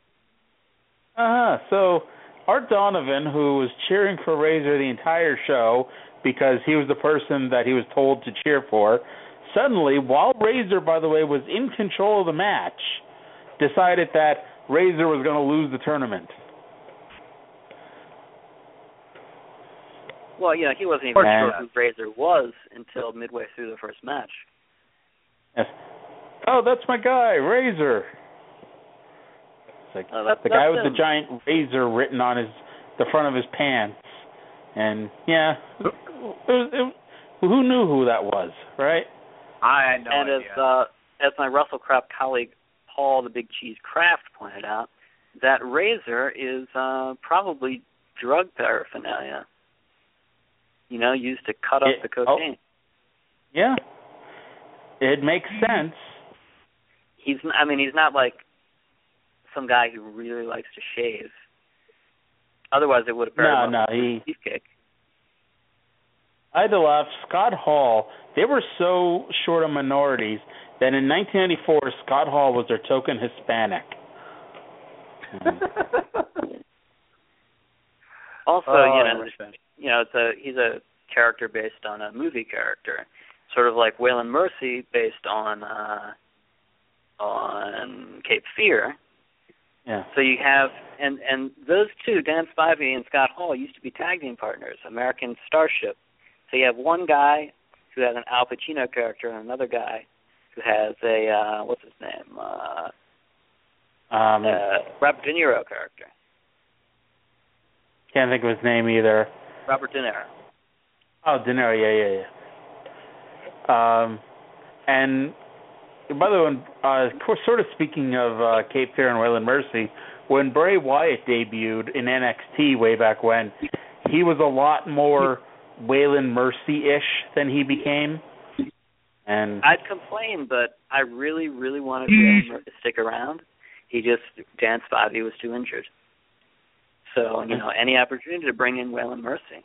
Uh huh. So Art Donovan, who was cheering for Razor the entire show because he was the person that he was told to cheer for, suddenly, while Razor, by the way, was in control of the match, decided that Razor was going to lose the tournament. Well, yeah, he wasn't even And- sure who Razor was until midway through the first match. Yes. Oh, that's my guy, Razor. It's like Oh, that's, the guy with him. the giant razor written on his the front of his pants. And yeah, it was, it, who knew who that was, right? I had no and idea. as uh, as my WrestleCrap colleague Paul the Big Cheese Kraft pointed out, that razor is uh, probably drug paraphernalia. You know, used to cut up It- the cocaine. Yeah, it makes sense. He's, n- I mean, he's not like some guy who really likes to shave. Otherwise, it would have No, been no, he. beefcake. I had to laugh. Scott Hall. They were so short of minorities that in 1994, Scott Hall was their token Hispanic. [LAUGHS] Also, oh, you know, you know, it's a he's a character based on a movie character, sort of like Waylon Mercy based on uh on Cape Fear. Yeah. So you have and and those two, Dan Spivey and Scott Hall, used to be tag team partners, American Starship. So you have one guy who has an Al Pacino character and another guy who has a uh what's his name? Uh Um, uh, Robert De Niro character. Can't think of his name either. Robert De Niro. Oh, De Niro, yeah, yeah, yeah. Um, and by the way, uh, sort of speaking of uh, Cape Fear and Waylon Mercy, when Bray Wyatt debuted in NXT way back when, he was a lot more Waylon Mercy-ish than he became. And I'd complain, but I really, really wanted to stick around. He just Dan Spivey was too injured. So you know, any opportunity to bring in Waylon Mercy.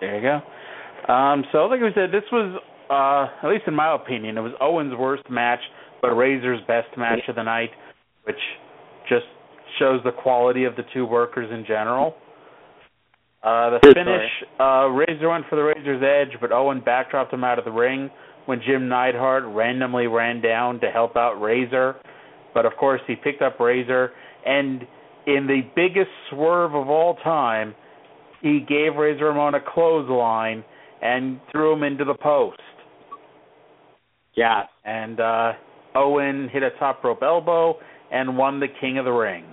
There you go. Um, so like I said, this was, uh, at least in my opinion, it was Owen's worst match, but Razor's best match of the night, which just shows the quality of the two workers in general. Uh, the finish, uh, Razor went for the Razor's Edge, but Owen backdropped him out of the ring when Jim Neidhart randomly ran down to help out Razor. But of course, he picked up Razor, and in the biggest swerve of all time, he gave Razor Ramon a clothesline and threw him into the post. Yeah. And uh, Owen hit a top rope elbow and won the King of the Ring.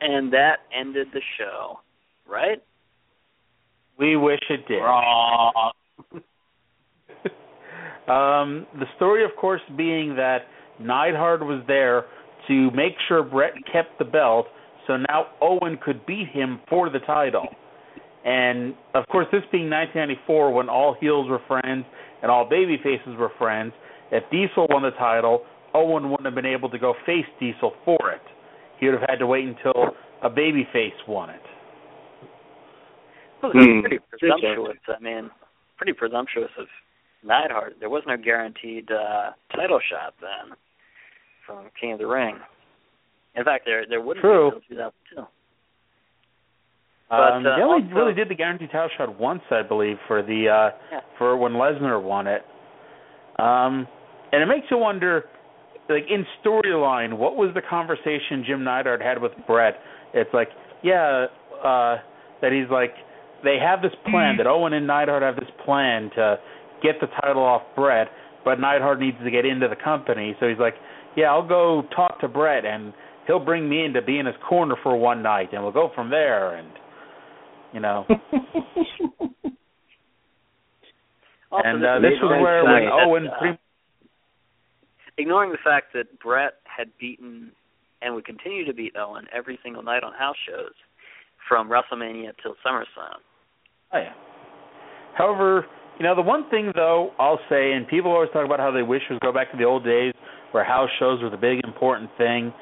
And that ended the show, right? We wish it did. Raw. [LAUGHS] um, the story, of course, being that Neidhart was there to make sure Bret kept the belt, so now Owen could beat him for the title. And of course, this being 1994, when all heels were friends and all baby faces were friends, if Diesel won the title, Owen wouldn't have been able to go face Diesel for it. He would have had to wait until a baby face won it. Well, it's Hmm. pretty presumptuous. I mean, pretty presumptuous of Neidhart. There was no guaranteed uh, title shot then from King of the Ring. In fact, there there wouldn't True. be until 2002. Um, But, uh, they only also- really did the guaranteed title shot once, I believe, for the uh, Yeah. for when Lesnar won it. Um, and it makes you wonder, like in storyline, what was the conversation Jim Neidhart had with Bret? It's like, yeah, uh, that he's like, they have this plan that Owen and Neidhart have this plan to get the title off Bret, but Neidhart needs to get into the company, so he's like, yeah, I'll go talk to Bret and he'll bring me in to be in his corner for one night, and we'll go from there. And you know, [LAUGHS] and this uh, this was where when fact that, Owen uh, pre- ignoring the fact that Bret had beaten and would continue to beat Owen every single night on house shows from WrestleMania till SummerSlam. Oh yeah. However, you know the one thing though I'll say, and people always talk about how they wish was go back to the old days where house shows were the big important thing.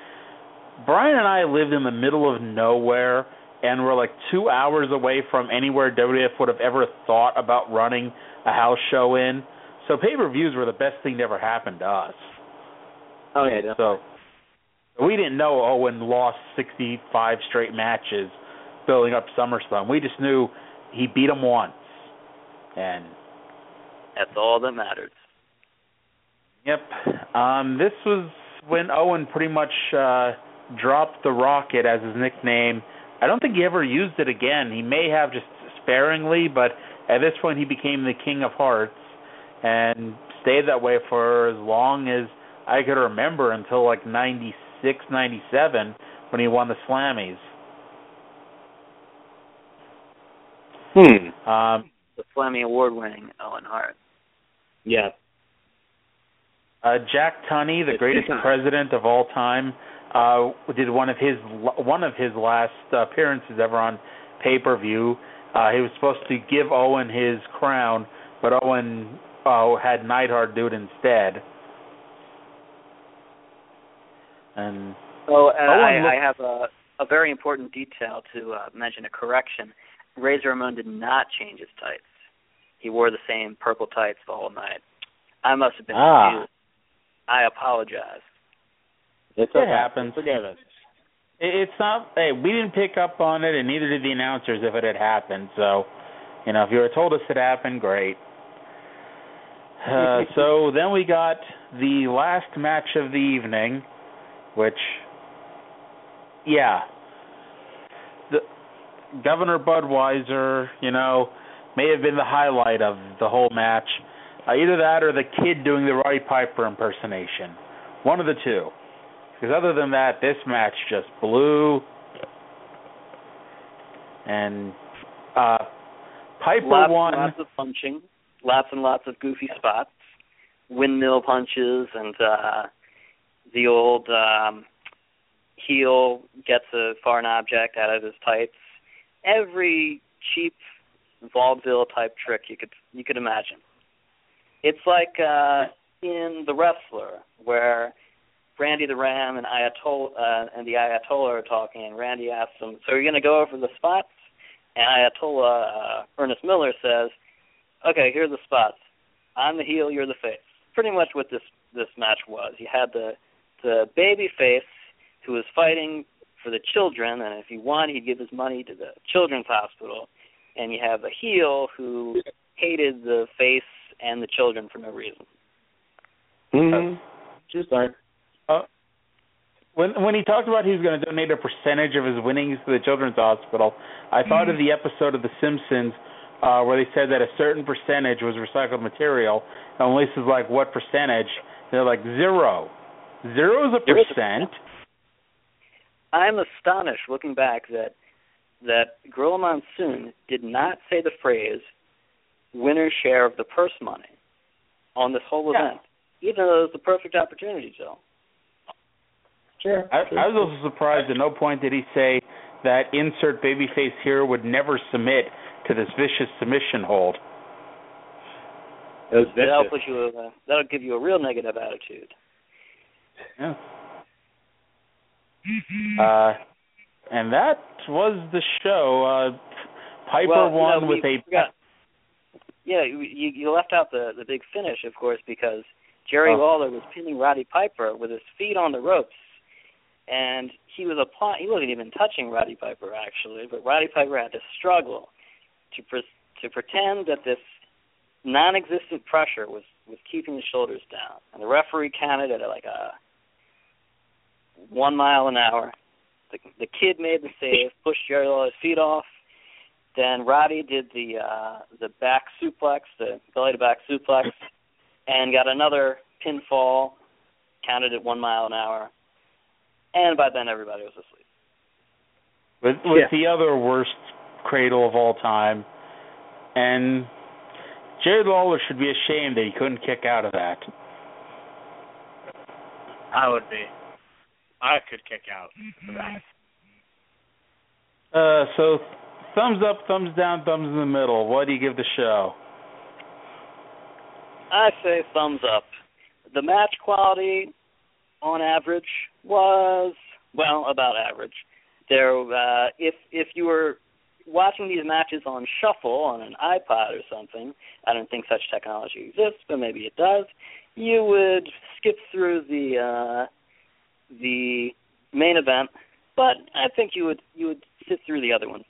Brian and I lived in the middle of nowhere, and we're like two hours away from anywhere WWF would have ever thought about running a house show in. So pay per views were the best thing that ever happened to us. Oh yeah, definitely. So we didn't know Owen lost 65 straight matches building up SummerSlam. We just knew he beat him once. And That's all that mattered. yep, um, this was when Owen pretty much uh, dropped the Rocket as his nickname. I don't think he ever used it again. He may have just sparingly, but at this point he became the King of Hearts and stayed that way for as long as I could remember until like 96, 97 when he won the Slammies. Hmm. Um, The Slammy Award-winning Owen Hart. Yeah. Uh, Jack Tunney, the It's greatest president of all time, uh, did one of his one of his last appearances ever on pay per view. Uh, he was supposed to give Owen his crown, but Owen uh, had Neidhart do it instead. And Oh, and Owen I, looked- I have a, a very important detail to uh, mention, a correction. Razor Ramon did not change his tights. He wore the same purple tights the whole night. I must have been Ah. confused. I apologize. It's It okay. happens. Forgive us. it, it's not. Hey, we didn't pick up on it, and neither did the announcers if it had happened. So, you know, if you were told us it happened, great. Uh, so [LAUGHS] then we got the last match of the evening, which, yeah, the Governor Budweiser, you know, may have been the highlight of the whole match. Uh, either that or the kid doing the Roddy Piper impersonation, One of the two. Because other than that, this match just blew. And uh Piper lots won. and lots of punching, lots and lots of goofy spots, windmill punches, and uh the old um heel gets a foreign object out of his tights. Every cheap vaudeville type trick you could you could imagine. It's like uh in The Wrestler where Randy the Ram and Ayatollah uh, and the Ayatollah are talking, and Randy asks him, "So you're going to go over the spots?" And Ayatollah uh, Ernest Miller says, "Okay, here are the spots. I'm the heel, you're the face." Pretty much what this this match was. You had the the baby face who was fighting for the children, and if he won, he'd give his money to the children's hospital. And you have a heel who hated the face and the children for no reason. Mm-hmm. True story. When when he talked about he was going to donate a percentage of his winnings to the children's hospital, I thought of the episode of The Simpsons uh where they said that a certain percentage was recycled material, and Lisa's like, "What percentage?" They're like, zero. Zero is a Zero is a percent. I'm astonished looking back that that Gorilla Monsoon did not say the phrase winner's share of the purse money on this whole Yeah. event. Even though it was the perfect opportunity, Joe. Sure. I, sure. I was also surprised. At no point did he say that insert babyface here would never submit to this vicious submission hold. That'll vicious. put you a, that'll give you a real negative attitude. Yeah. Uh, and that was the show. Uh, Piper well, won you know, with a forgot- Yeah, you you left out the the big finish, of course, because Jerry Oh. Lawler was pinning Roddy Piper with his feet on the ropes, and he was applying. He wasn't even touching Roddy Piper actually, but Roddy Piper had to struggle to pre- to pretend that this non-existent pressure was was keeping his shoulders down, and the referee counted at like a one mile an hour. The, the kid made the save, [LAUGHS] pushed Jerry Lawler's feet off. Then Roddy did the uh the back suplex, the belly to back suplex, and got another pinfall, counted at one mile an hour. And by then everybody was asleep. with with Yeah. the other worst cradle of all time, and Jared Lawler should be ashamed that he couldn't kick out of that. I would be. I could kick out for that. Uh, so thumbs up, thumbs down, thumbs in the middle. What do you give the show? I say thumbs up. The match quality, on average, was well about average. There, uh, if if you were watching these matches on shuffle on an iPod or something, I don't think such technology exists, but maybe it does. You would skip through the uh, the main event, but I think you would you would sit through the other ones.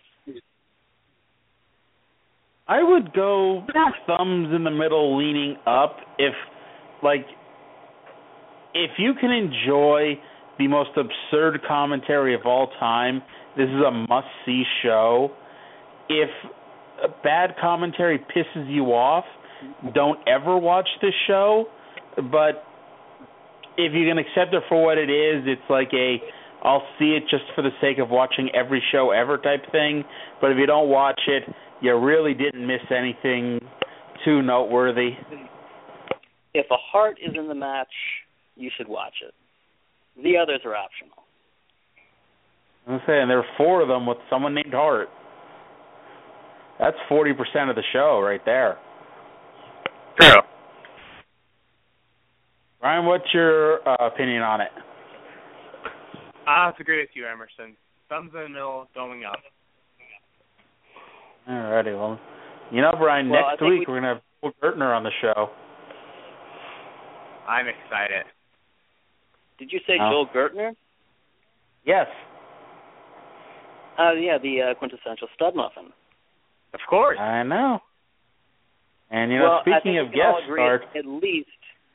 I would go thumbs in the middle, leaning up. If like, if you can enjoy the most absurd commentary of all time, this is a must-see show. If bad commentary pisses you off, don't ever watch this show. But if you can accept it for what it is, it's like a I'll see it just for the sake of watching every show ever type thing. But if you don't watch it, you really didn't miss anything too noteworthy. If a heart is in the match, you should watch it. The others are optional. I'm saying there are four of them with someone named Hart. That's forty percent of the show right there. True. Ryan, what's your uh, opinion on it? I have to agree with you, Emerson. Thumbs in the middle, going up. Alrighty, well, you know, Brian, Well, next week we- we... are gonna have Paul Gertner on the show. I'm excited. Did you say Oh. Joel Gertner? Yes. Uh, yeah, the uh, quintessential stud muffin. Of course. I know. And you know, well, I speaking think of we can all guest agree stars, At least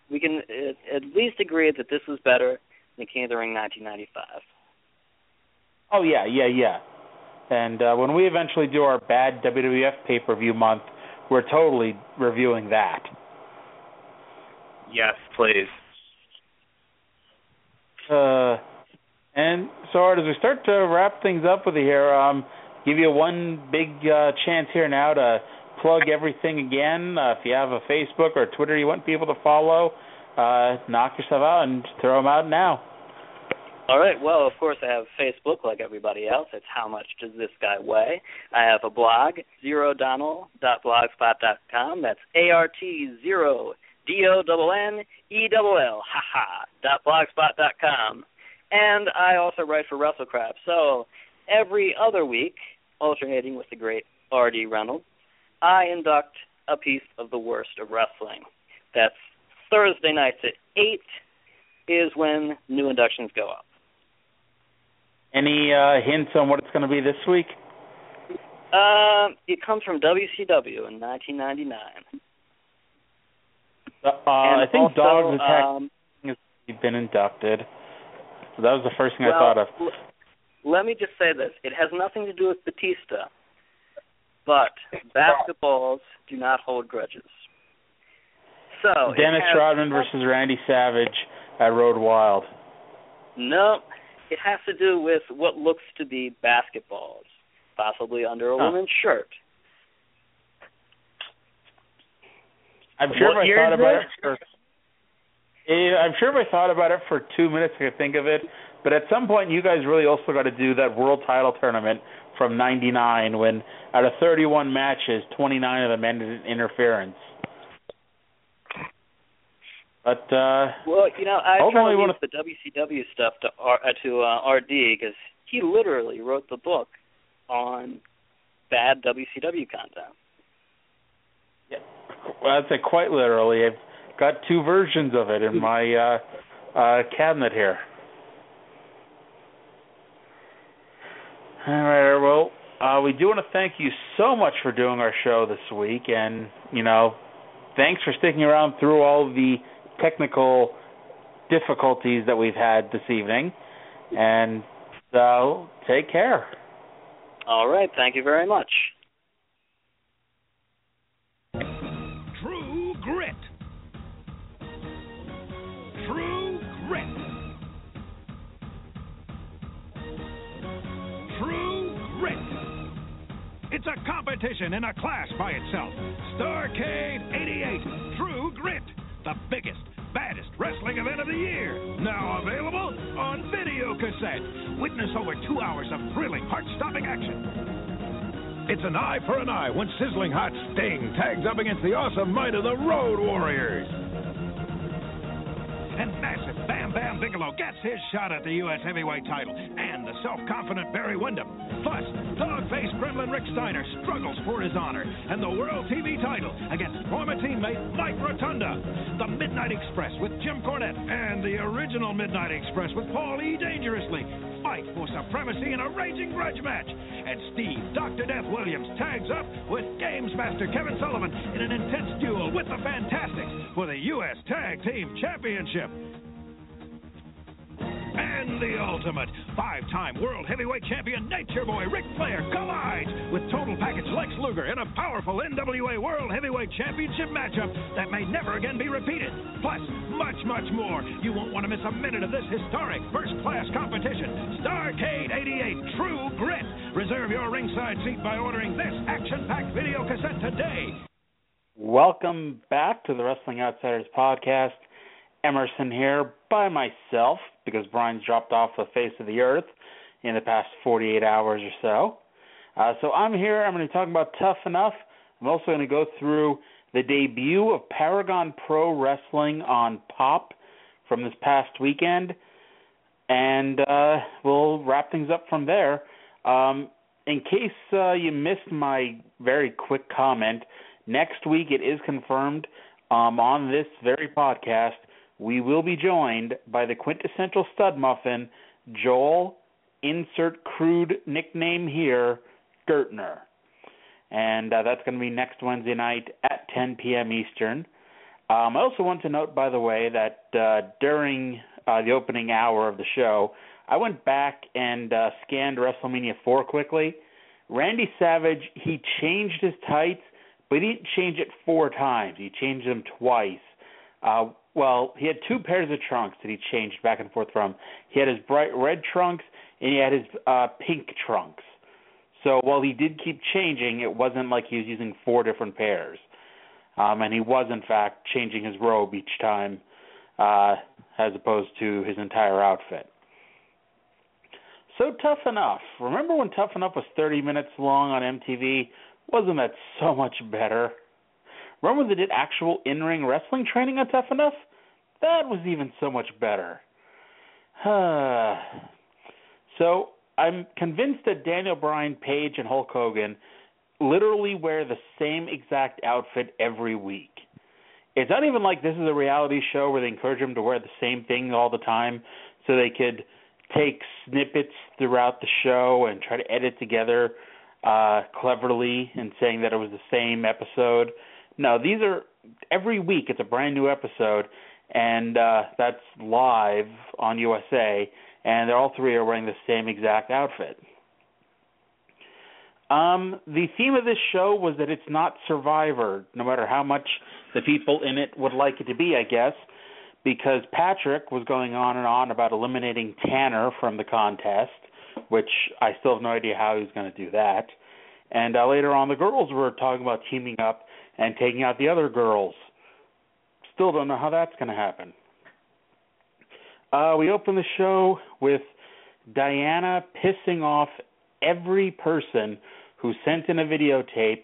we can uh, at least agree that this was better than King of the Ring 1995. oh yeah, yeah, yeah. And uh, when we eventually do our bad WWF pay per view month, we're totally reviewing that. Yes, please. Uh, and so, Art, as we start to wrap things up with you here, um, give you one big uh, chance here now to plug everything again. Uh, if you have a Facebook or Twitter you want people to follow, uh, knock yourself out and throw them out now. All right. Well, of course, I have Facebook like everybody else. It's How Much Does This Guy Weigh? I have a blog, zerodonnell.blogspot.com. That's A-R-T zero D-O-N-N-E-L-L, haha, Blogspot dot blogspot.com. And I also write for WrestleCrap. So every other week, alternating with the great R.D. Reynolds, I induct a piece of the worst of wrestling. That's Thursday nights at 8 is when new inductions go up. Any uh, hints on what it's going to be this week? Um, it comes from WCW in 1999. Uh, I think also, Dogs Attack um, has been inducted. So that was the first thing well, I thought of. l- let me just say this: it has nothing to do with Batista, but basketballs do not hold grudges. So Dennis has- Rodman versus Randy Savage at Road Wild. No, it has to do with what looks to be basketballs, possibly under a Huh. woman's shirt. I'm sure What if I thought about this? it for Eh, I'm sure if I thought about it for two minutes I could think of it. But at some point you guys really also got to do that world title tournament from '99 when out of 31 matches, 29 of them ended in interference. But uh Well, you know, I Ultimately, to the WCW stuff to R, uh, to uh, RD because he literally wrote the book on bad WCW content. Well, I'd say quite literally, I've got two versions of it in my uh uh cabinet here. All right, well, uh, we do want to thank you so much for doing our show this week, and you know, thanks for sticking around through all the technical difficulties that we've had this evening. And so, take care. All right, thank you very much. It's a competition in a class by itself. Starcade 88 True Grit, the biggest, baddest wrestling event of the year. Now available on video cassette. Witness over two hours of thrilling, heart-stopping action. It's an eye for an eye when sizzling hot Sting tags up against the awesome might of the Road Warriors. And Bam Bigelow gets his shot at the U.S. heavyweight title, and the self-confident Barry Windham. Plus, dog-faced Gremlin Rick Steiner struggles for his honor and the World TV title against former teammate Mike Rotunda. The Midnight Express with Jim Cornette and the original Midnight Express with Paul E. Dangerously fight for supremacy in a raging grudge match. And Steve Dr. Death Williams tags up with Games Master Kevin Sullivan in an intense duel with the Fantastics for the U.S. Tag Team Championship. And the ultimate five-time world heavyweight champion Nature Boy Ric Flair collides with total package Lex Luger in a powerful NWA World Heavyweight Championship matchup that may never again be repeated. Plus, much, much more. You won't want to miss a minute of this historic first-class competition. Starcade 88 True Grit. Reserve your ringside seat by ordering this action-packed video cassette today. Welcome back to the Wrestling Outsiders podcast. Emerson here by myself because Brian's dropped off the face of the earth in the past 48 hours or so. Uh, so I'm here. I'm going to talking about Tough Enough. I'm also going to go through the debut of Paragon Pro Wrestling on Pop from this past weekend, and uh, we'll wrap things up from there. Um, in case uh, you missed my very quick comment, next week it is confirmed um, on this very podcast we will be joined by the quintessential stud muffin, Joel, insert crude nickname here, Gertner. And uh, that's going to be next Wednesday night at 10 p.m. Eastern. Um, I also want to note, by the way, that uh, during uh, the opening hour of the show, I went back and uh, scanned WrestleMania 4 quickly. Randy Savage, he changed his tights, but he didn't change it four times. He changed them twice. Uh, well, he had two pairs of trunks that he changed back and forth from. He had his bright red trunks and he had his uh, pink trunks. So while he did keep changing, it wasn't like he was using four different pairs. Um, and he was, in fact, changing his robe each time, uh, as opposed to his entire outfit. So Tough Enough. Remember when Tough Enough was 30 minutes long on MTV? Wasn't that so much better? Remember when they did actual in-ring wrestling training on Tough Enough? That was even so much better. [SIGHS] so I'm convinced that Daniel Bryan, Paige, and Hulk Hogan literally wear the same exact outfit every week. It's not even like this is a reality show where they encourage them to wear the same thing all the time so they could take snippets throughout the show and try to edit together uh cleverly and saying that it was the same episode. No, these are every week it's a brand new episode and uh that's live on USA and they're all three are wearing the same exact outfit. Um, the theme of this show was that it's not Survivor, no matter how much the people in it would like it to be, I guess, because Patrick was going on and on about eliminating Tanner from the contest, which I still have no idea how he's going to do that. And uh, later on, the girls were talking about teaming up and taking out the other girls. Still don't know how that's going to happen. Uh, we open the show with Diana pissing off every person who sent in a videotape,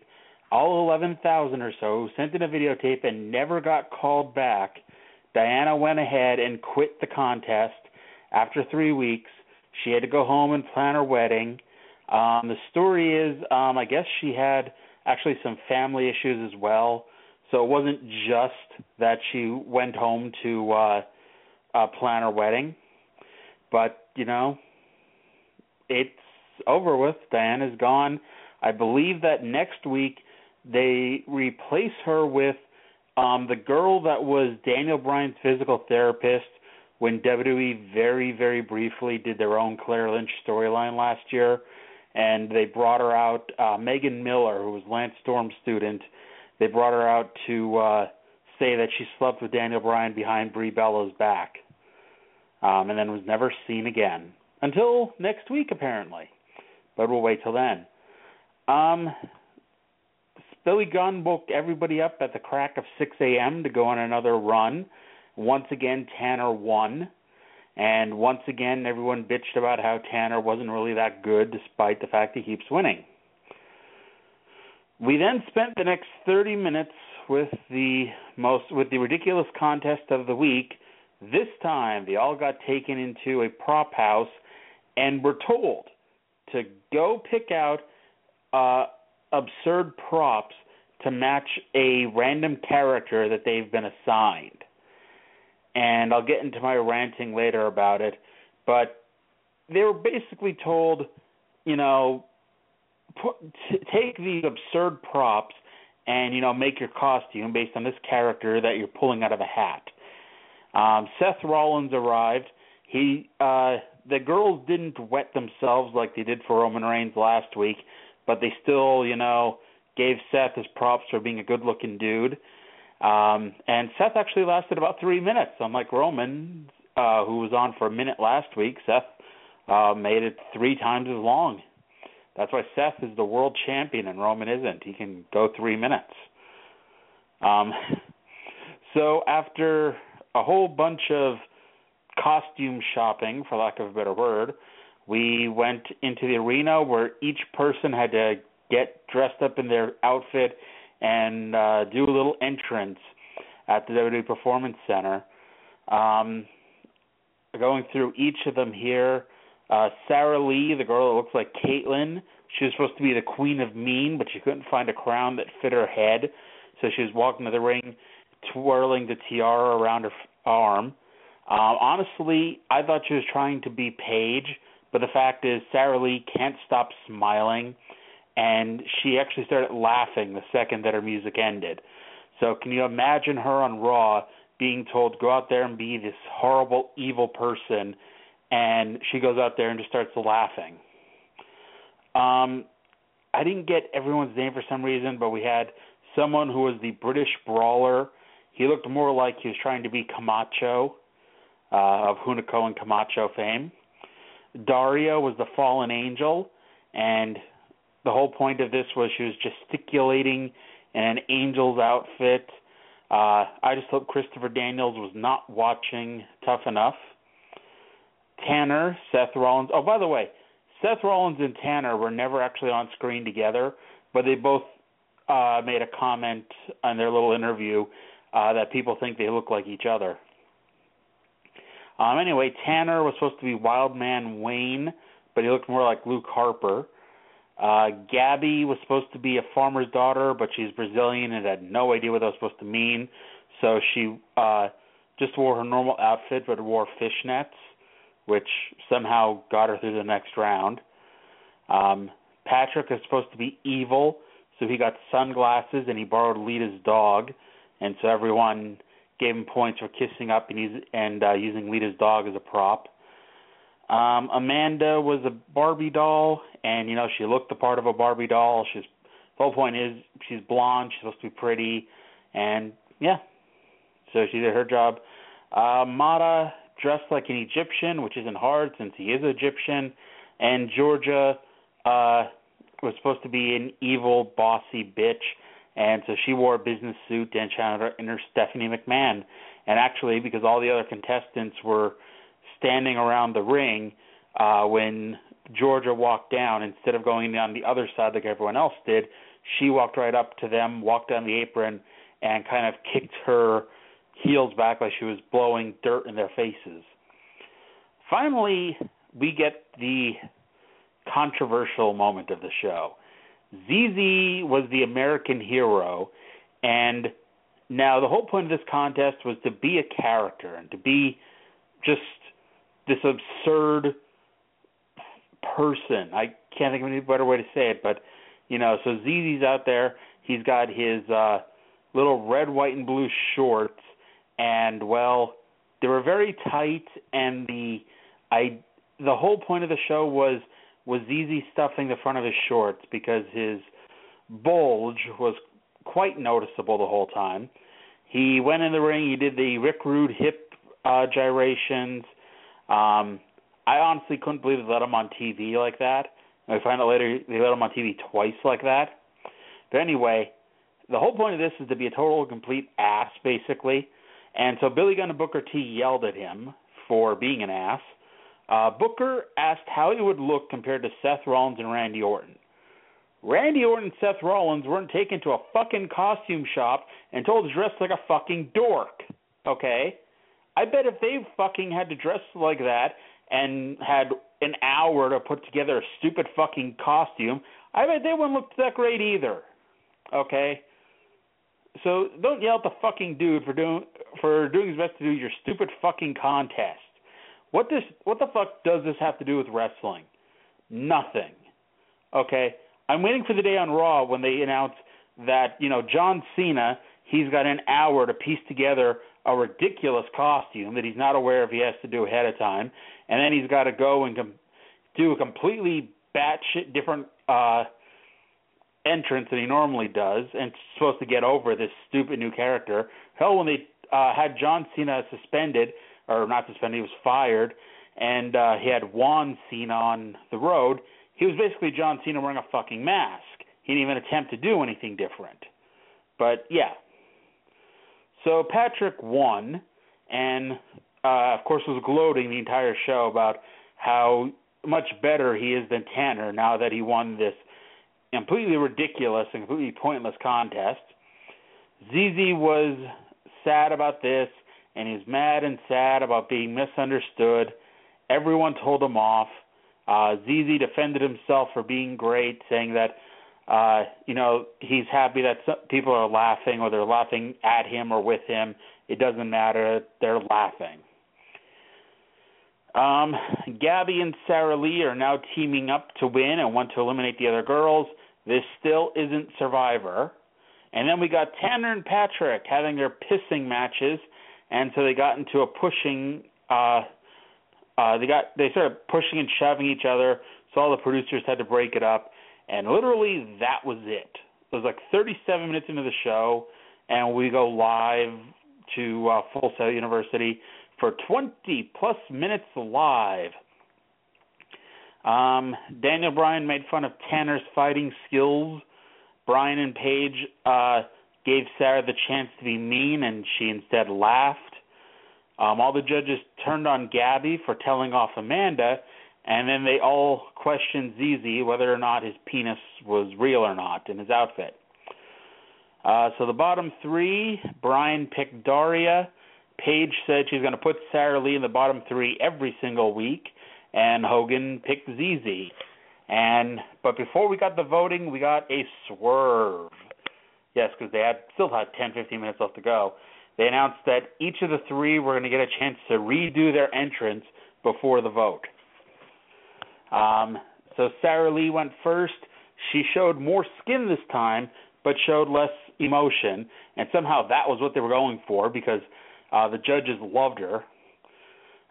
all 11,000 or so who sent in a videotape and never got called back. Diana went ahead and quit the contest after three weeks. She had to go home and plan her wedding. Um, the story is, um, I guess she had actually some family issues as well. So it wasn't just that she went home to uh, uh, plan her wedding, but you know, it's over with. Diana's gone. I believe that next week they replace her with um the girl that was Daniel Bryan's physical therapist when WWE very very briefly did their own Claire Lynch storyline last year and they brought her out uh Megan Miller who was Lance Storm's student they brought her out to uh say that she slept with Daniel Bryan behind Brie Bella's back um and then was never seen again until next week apparently but we'll wait till then um, Billy Gunn woke everybody up at the crack of 6 a.m. to go on another run. Once again, Tanner won. And once again, everyone bitched about how Tanner wasn't really that good despite the fact he keeps winning. We then spent the next 30 minutes with the most with the ridiculous contest of the week. This time, they all got taken into a prop house and were told to go pick out uh, absurd props to match a random character that they've been assigned. And I'll get into my ranting later about it, but they were basically told, you know, put, t- take these absurd props and you know make your costume based on this character that you're pulling out of a hat. Um, Seth Rollins arrived. He uh, the girls didn't wet themselves like they did for Roman Reigns last week but they still, you know, gave Seth his props for being a good-looking dude. Um, and Seth actually lasted about three minutes, unlike Roman, uh, who was on for a minute last week. Seth uh, made it three times as long. That's why Seth is the world champion and Roman isn't. He can go three minutes. Um, [LAUGHS] so after a whole bunch of costume shopping, for lack of a better word, we went into the arena where each person had to get dressed up in their outfit and uh, do a little entrance at the WWE Performance Center. Um, going through each of them here, uh, Sara Lee, the girl that looks like Kaitlyn, she was supposed to be the queen of mean, but she couldn't find a crown that fit her head, so she was walking to the ring, twirling the tiara around her arm. Uh, honestly, I thought she was trying to be Paige but the fact is, Sara Lee can't stop smiling, and she actually started laughing the second that her music ended. So, can you imagine her on Raw being told, go out there and be this horrible, evil person, and she goes out there and just starts laughing? Um, I didn't get everyone's name for some reason, but we had someone who was the British brawler. He looked more like he was trying to be Camacho uh, of Hunico and Camacho fame. Daria was the fallen angel, and the whole point of this was she was gesticulating in an angel's outfit. Uh, I just hope Christopher Daniels was not watching Tough Enough. Tanner, Seth Rollins. Oh, by the way, Seth Rollins and Tanner were never actually on screen together, but they both uh, made a comment on their little interview uh, that people think they look like each other. Um, anyway, Tanner was supposed to be Wildman Wayne, but he looked more like Luke Harper. Uh, Gabby was supposed to be a farmer's daughter, but she's Brazilian and had no idea what that was supposed to mean. So she uh, just wore her normal outfit, but wore fishnets, which somehow got her through the next round. Um, Patrick is supposed to be evil, so he got sunglasses and he borrowed Lita's dog, and so everyone gave him points for kissing up and, use, and uh, using Lita's dog as a prop. Um, Amanda was a Barbie doll, and you know she looked the part of a Barbie doll. She's the whole point is she's blonde. She's supposed to be pretty, and yeah, so she did her job. Uh, Mada dressed like an Egyptian, which isn't hard since he is Egyptian, and Georgia uh, was supposed to be an evil, bossy bitch, and so she wore a business suit and trying to enter Stephanie McMahon. And actually, because all the other contestants were standing around the ring uh, when Georgia walked down, instead of going down the other side like everyone else did, she walked right up to them, walked down the apron, and kind of kicked her heels back like she was blowing dirt in their faces. Finally, we get the controversial moment of the show. ZZ was the American hero, and now the whole point of this contest was to be a character and to be just this absurd person. I can't think of any better way to say it, but you know, so ZZ's out there. He's got his uh little red, white, and blue shorts, and well, they were very tight, and the I the whole point of the show was was ZZ stuffing the front of his shorts because his bulge was quite noticeable the whole time. He went in the ring. He did the Rick Rude hip uh, gyrations. Um, I honestly couldn't believe they let him on TV like that. I find out later they let him on TV twice like that. But anyway, the whole point of this is to be a total complete ass, basically. And so Billy Gunn and Booker T yelled at him for being an ass. Uh, Booker asked how he would look compared to Seth Rollins and Randy Orton. Randy Orton and Seth Rollins weren't taken to a fucking costume shop and told to dress like a fucking dork. Okay? I bet if they fucking had to dress like that and had an hour to put together a stupid fucking costume, I bet they wouldn't look that great either. Okay? So don't yell at the fucking dude for doing for doing his best to do your stupid fucking contest. What this what the fuck does this have to do with wrestling? Nothing. Okay? I'm waiting for the day on Raw when they announce that, you know, John Cena, he's got an hour to piece together a ridiculous costume that he's not aware of he has to do ahead of time, and then he's got to go and com- do a completely batshit different uh entrance than he normally does, and supposed to get over this stupid new character. Hell, when they uh, had John Cena suspended, or not suspended, he was fired, and uh, he had Juan Cena on the road. He was basically John Cena wearing a fucking mask. He didn't even attempt to do anything different. But yeah. So Patrick won, and uh, of course was gloating the entire show about how much better he is than Tanner now that he won this completely ridiculous and completely pointless contest. ZZ was sad about this and he's mad and sad about being misunderstood. Everyone told him off. Uh, ZZ defended himself for being great, saying that uh, you know he's happy that some people are laughing or they're laughing at him or with him. It doesn't matter; they're laughing. Um, Gabby and Sara Lee are now teaming up to win and want to eliminate the other girls. This still isn't Survivor. And then we got Tanner and Patrick having their pissing matches and so they got into a pushing. Uh, uh, they got they started pushing and shoving each other. So all the producers had to break it up, and literally that was it. It was like 37 minutes into the show, and we go live to uh, Full Sail University for 20 plus minutes live. Um, Daniel Bryan made fun of Tanner's fighting skills. Bryan and Paige uh, gave Sara the chance to be mean, and she instead laughed. Um, all the judges turned on Gabby for telling off Amanda, and then they all questioned ZZ whether or not his penis was real or not in his outfit. Uh, so the bottom three, Bryan picked Daria. Paige said she's going to put Sara Lee in the bottom three every single week, and Hogan picked ZZ. And but before we got the voting, we got a swerve. Yes, because they had still had 10, 15 minutes left to go. They announced that each of the three were going to get a chance to redo their entrance before the vote. Um, so Sara Lee went first. She showed more skin this time, but showed less emotion, and somehow that was what they were going for because uh, the judges loved her.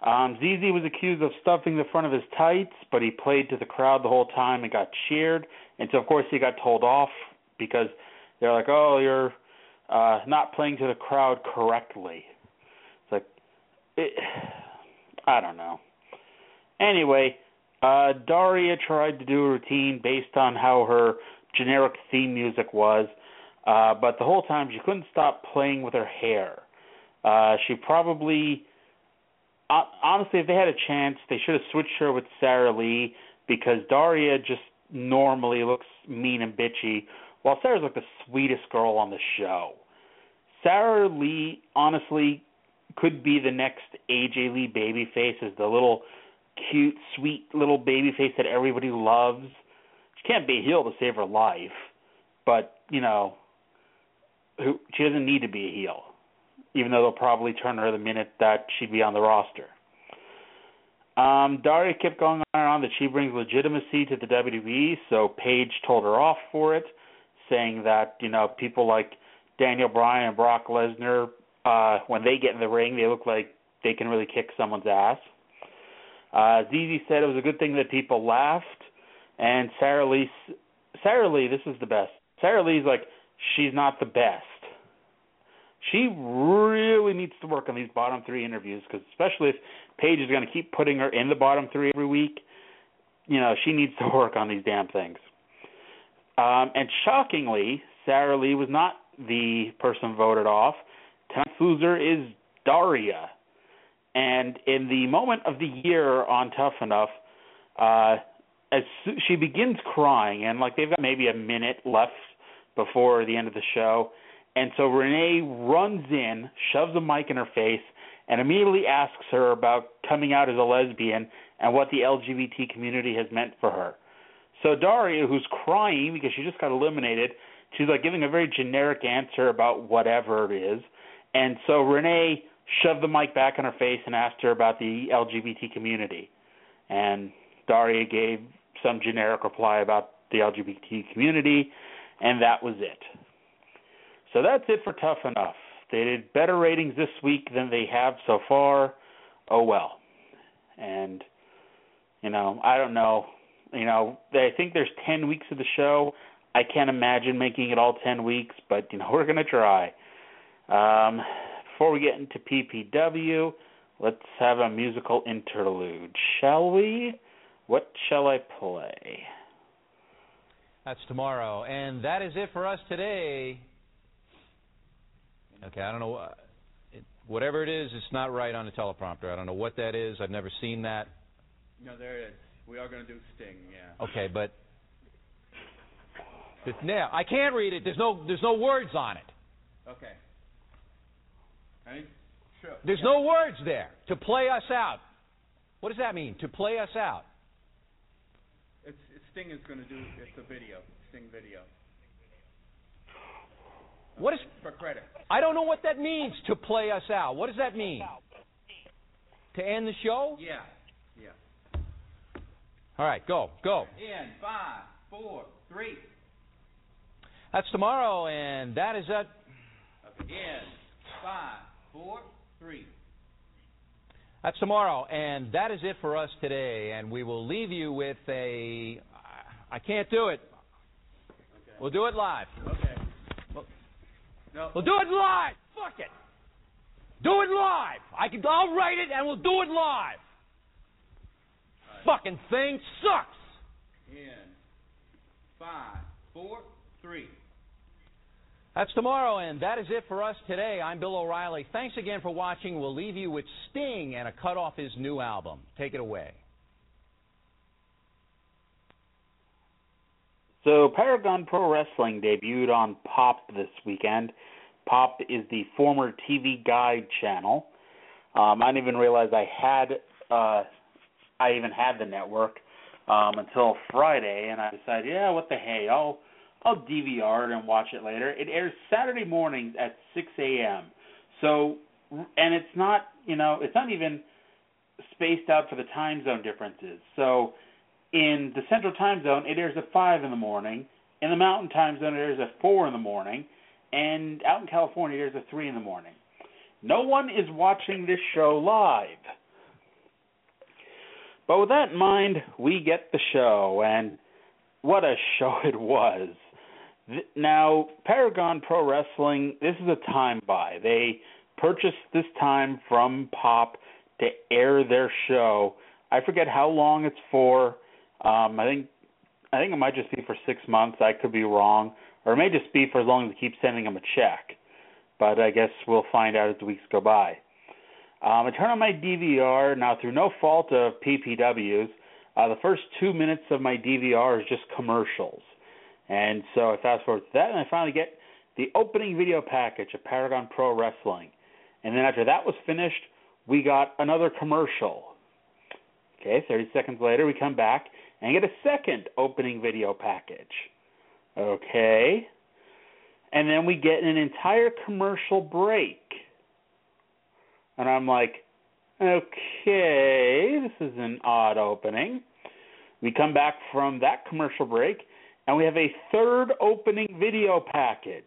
Um, ZZ was accused of stuffing the front of his tights, but he played to the crowd the whole time and got cheered. And so, of course, he got told off because they're like, "Oh, you're uh, not playing to the crowd correctly." It's like, it, [SIGHS] I don't know. Anyway, uh, Daria tried to do a routine based on how her generic theme music was, uh, but the whole time she couldn't stop playing with her hair. Uh, she probably, uh, honestly, if they had a chance, they should have switched her with Sara Lee because Daria just normally looks mean and bitchy, while Sara's like the sweetest girl on the show. Sara Lee, honestly, could be the next AJ Lee babyface as the little cute, sweet little babyface that everybody loves. She can't be a heel to save her life, but you know, who she doesn't need to be a heel even though they'll probably turn her the minute that she'd be on the roster. Um, Daria kept going on and on that she brings legitimacy to the WWE, so Paige told her off for it, saying that you know people like Daniel Bryan and Brock Lesnar, uh, when they get in the ring, they look like they can really kick someone's ass. Uh, ZZ said it was a good thing that people laughed, and Sara Lee, Sara Lee, this is the best. Sara Lee's like she's not the best she really needs to work on these bottom three interviews because especially if Paige is going to keep putting her in the bottom three every week, you know she needs to [LAUGHS] work on these damn things. Um, and shockingly, Sara Lee was not the person voted off. Tonight's loser is Daria. And in the moment of the year on Tough Enough, uh, as she begins crying, and like they've got maybe a minute left before the end of the show, and so Renee runs in, shoves a mic in her face, and immediately asks her about coming out as a lesbian and what the LGBT community has meant for her. So Daria, who's crying because she just got eliminated, she's like giving a very generic answer about whatever it is. And so Renee shoved the mic back in her face and asked her about the LGBT community. And Daria gave some generic reply about the LGBT community, and that was it. So that's it for Tough Enough. They did better ratings this week than they have so far. Oh well. And you know, I don't know. You know, I think there's 10 weeks of the show. I can't imagine making it all 10 weeks, but you know, [LAUGHS] we're going to try. Um before we get into PPW, let's have a musical interlude, shall we? What shall I play? That's tomorrow. And that is it for us today. Okay, I don't know. Uh, it, whatever it is, it's not right on the teleprompter. I don't know what that is. I've never seen that. No, there it is. We are going to do Sting, yeah. Okay, but now I can't read it. There's no there's no words on it. Okay. Ready? Sure. There's yeah. no words there to play us out. What does that mean? To play us out? It's, Sting is going to do. It's a video. Sting video. What is for credit? I don't know what that means to play us out. What does that mean? To end the show? Yeah. Yeah. All right, go, go. In five, four, three. That's tomorrow, and that is it. In five, four, three. That's tomorrow, and that is it for us today. And we will leave you with a. I can't do it. Okay. We'll do it live. Okay. No. We'll do it live. Fuck it. Do it live. I can. I'll write it and we'll do it live. Fucking thing sucks. In five, four, three. That's tomorrow, and that is it for us today. I'm Bill O'Reilly. Thanks again for watching. We'll leave you with Sting and a cut off his new album. Take it away. So, Paragon Pro Wrestling debuted on Pop this weekend. Pop is the former TV Guide channel. Um, I didn't even realize I had uh, I even had the network um, until Friday, and I decided, yeah, what the hey, I'll I'll DVR it and watch it later. It airs Saturday mornings at 6 a.m. So, and it's not, you know, it's not even spaced out for the time zone differences. So, in the Central Time Zone, it airs at 5 in the morning. In the Mountain Time Zone, it airs at 4 in the morning. And out in California, it airs at 3 in the morning. No one is watching this show live. But with that in mind, we get the show, and what a show it was. Now, Paragon Pro Wrestling, this is a time buy. They purchased this time from Pop to air their show. I forget how long it's for. Um, I think I think it might just be for six months. I could be wrong, or it may just be for as long as they keep sending them a check. But I guess we'll find out as the weeks go by. Um, I turn on my DVR now through no fault of PPW's. Uh, the first two minutes of my DVR is just commercials. And so I fast forward to that, and I finally get the opening video package of Paragon Pro Wrestling. And then after that was finished, we got another commercial. Okay, 30 seconds later, we come back and get a second opening video package. Okay. And then we get an entire commercial break. And I'm like, okay, this is an odd opening. We come back from that commercial break and we have a third opening video package.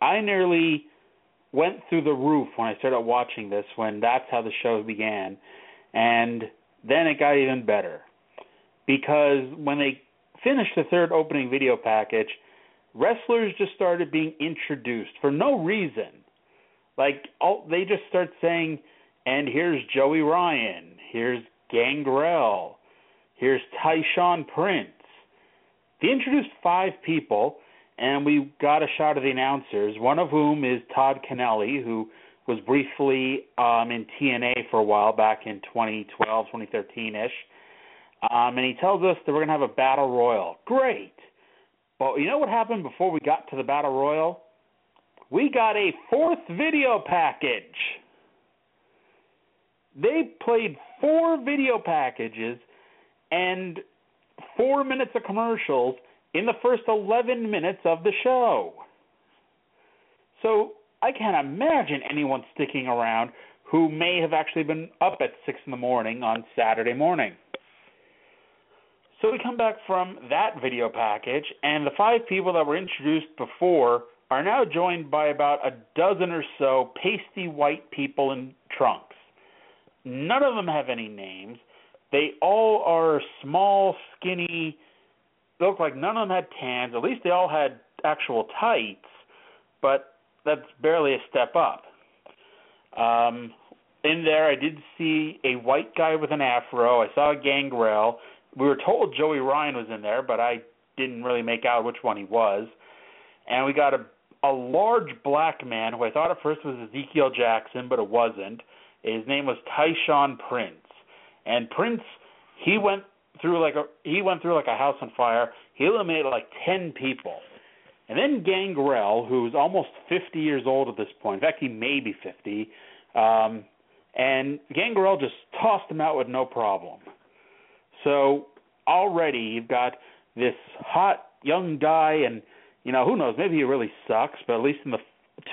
I nearly went through the roof when I started watching this when that's how the show began. And then it got even better. Because when they finished the third opening video package, wrestlers just started being introduced for no reason. Like all, they just start saying, and here's Joey Ryan, here's Gangrel, Here's Tyshawn Prince. They introduced five people, and we got a shot of the announcers, one of whom is Todd Keneley, who was briefly um, in TNA for a while back in 2012, 2013 ish. Um, and he tells us that we're going to have a battle royal. Great. But you know what happened before we got to the battle royal? We got a fourth video package. They played four video packages and four minutes of commercials in the first 11 minutes of the show. So I can't imagine anyone sticking around who may have actually been up at 6 in the morning on Saturday morning. So we come back from that video package, and the five people that were introduced before are now joined by about a dozen or so pasty white people in trunks. None of them have any names. They all are small, skinny. Look like none of them had tans. At least they all had actual tights, but that's barely a step up. Um, in there, I did see a white guy with an afro. I saw a gangrel. We were told Joey Ryan was in there, but I didn't really make out which one he was. And we got a a large black man who I thought at first was Ezekiel Jackson, but it wasn't. His name was Tyshawn Prince. And Prince, he went through like a he went through like a house on fire. He eliminated like ten people. And then Gangrel, who's almost 50 years old at this point, in fact, he may be 50, um, and Gangrel just tossed him out with no problem. So already you've got this hot young guy, and you know who knows, maybe he really sucks, but at least in the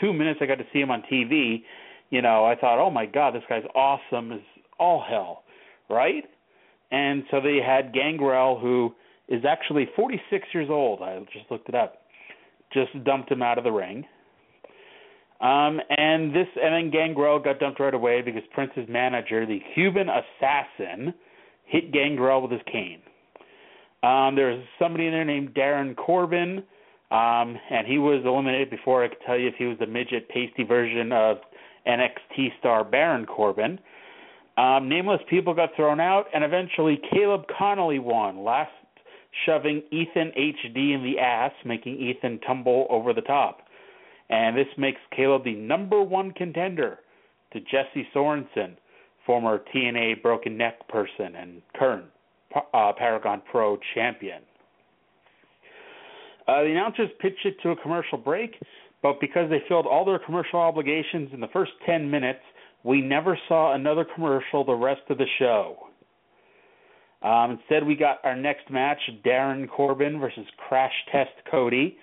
two minutes I got to see him on TV, you know, I thought, oh my God, this guy's awesome as all hell right? And so they had Gangrel, who is actually 46 years old. I just looked it up. Just dumped him out of the ring. Um, and this, and then Gangrel got dumped right away because Prince's manager, the Cuban assassin, hit Gangrel with his cane. Um, there's somebody in there named Darren Corbin. Um, and he was eliminated before I could tell you if he was the midget pasty version of NXT star Baron Corbin. Um, nameless people got thrown out, and eventually Caleb Konley won, last shoving Ethan HD in the ass, making Ethan tumble over the top. And this makes Caleb the number one contender to Jesse Sorensen, former TNA broken neck person and current uh, Paragon Pro champion. Uh, the announcers pitched it to a commercial break, but because they filled all their commercial obligations in the first 10 minutes, we never saw another commercial the rest of the show. Um, instead, we got our next match Darren Corbin versus Crash Test Cody.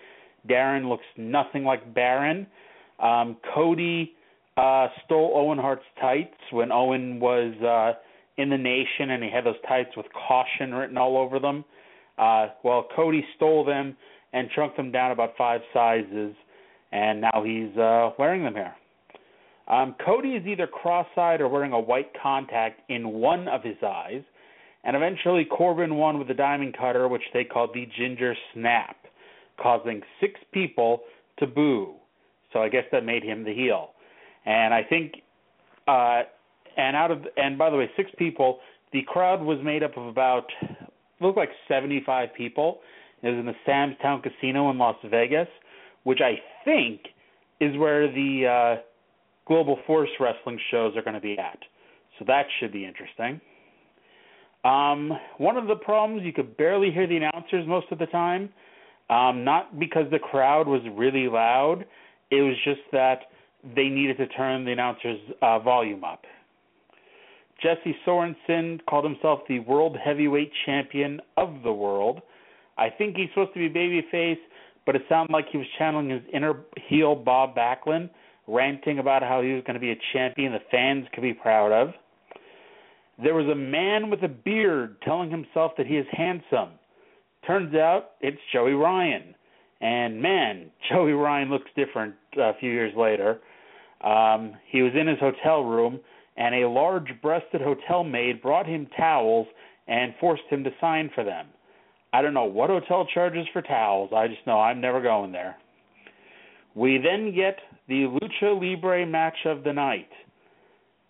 Darren looks nothing like Baron. Um, Cody uh, stole Owen Hart's tights when Owen was uh, in the nation and he had those tights with caution written all over them. Uh, well, Cody stole them and shrunk them down about five sizes, and now he's uh, wearing them here. Um, Cody is either cross-eyed or wearing a white contact in one of his eyes, and eventually Corbin won with a diamond cutter, which they called the Ginger Snap, causing six people to boo. So I guess that made him the heel. And I think, uh, and out of, and by the way, six people. The crowd was made up of about looked like 75 people. It was in the Sam's Town Casino in Las Vegas, which I think is where the uh, Global Force Wrestling shows are going to be at. So that should be interesting. Um, one of the problems you could barely hear the announcers most of the time, um, not because the crowd was really loud. It was just that they needed to turn the announcers' uh, volume up. Jesse Sorensen called himself the World Heavyweight Champion of the world. I think he's supposed to be babyface, but it sounded like he was channeling his inner heel Bob Backlund, ranting about how he was going to be a champion the fans could be proud of. There was a man with a beard telling himself that he is handsome. Turns out it's Joey Ryan. And man, [LAUGHS] Joey Ryan looks different a few years later. Um, he was in his hotel room, and a large breasted hotel maid brought him towels and forced him to sign for them. I don't know what hotel charges for towels. I just know I'm never going there. We then get the Lucha Libre match of the night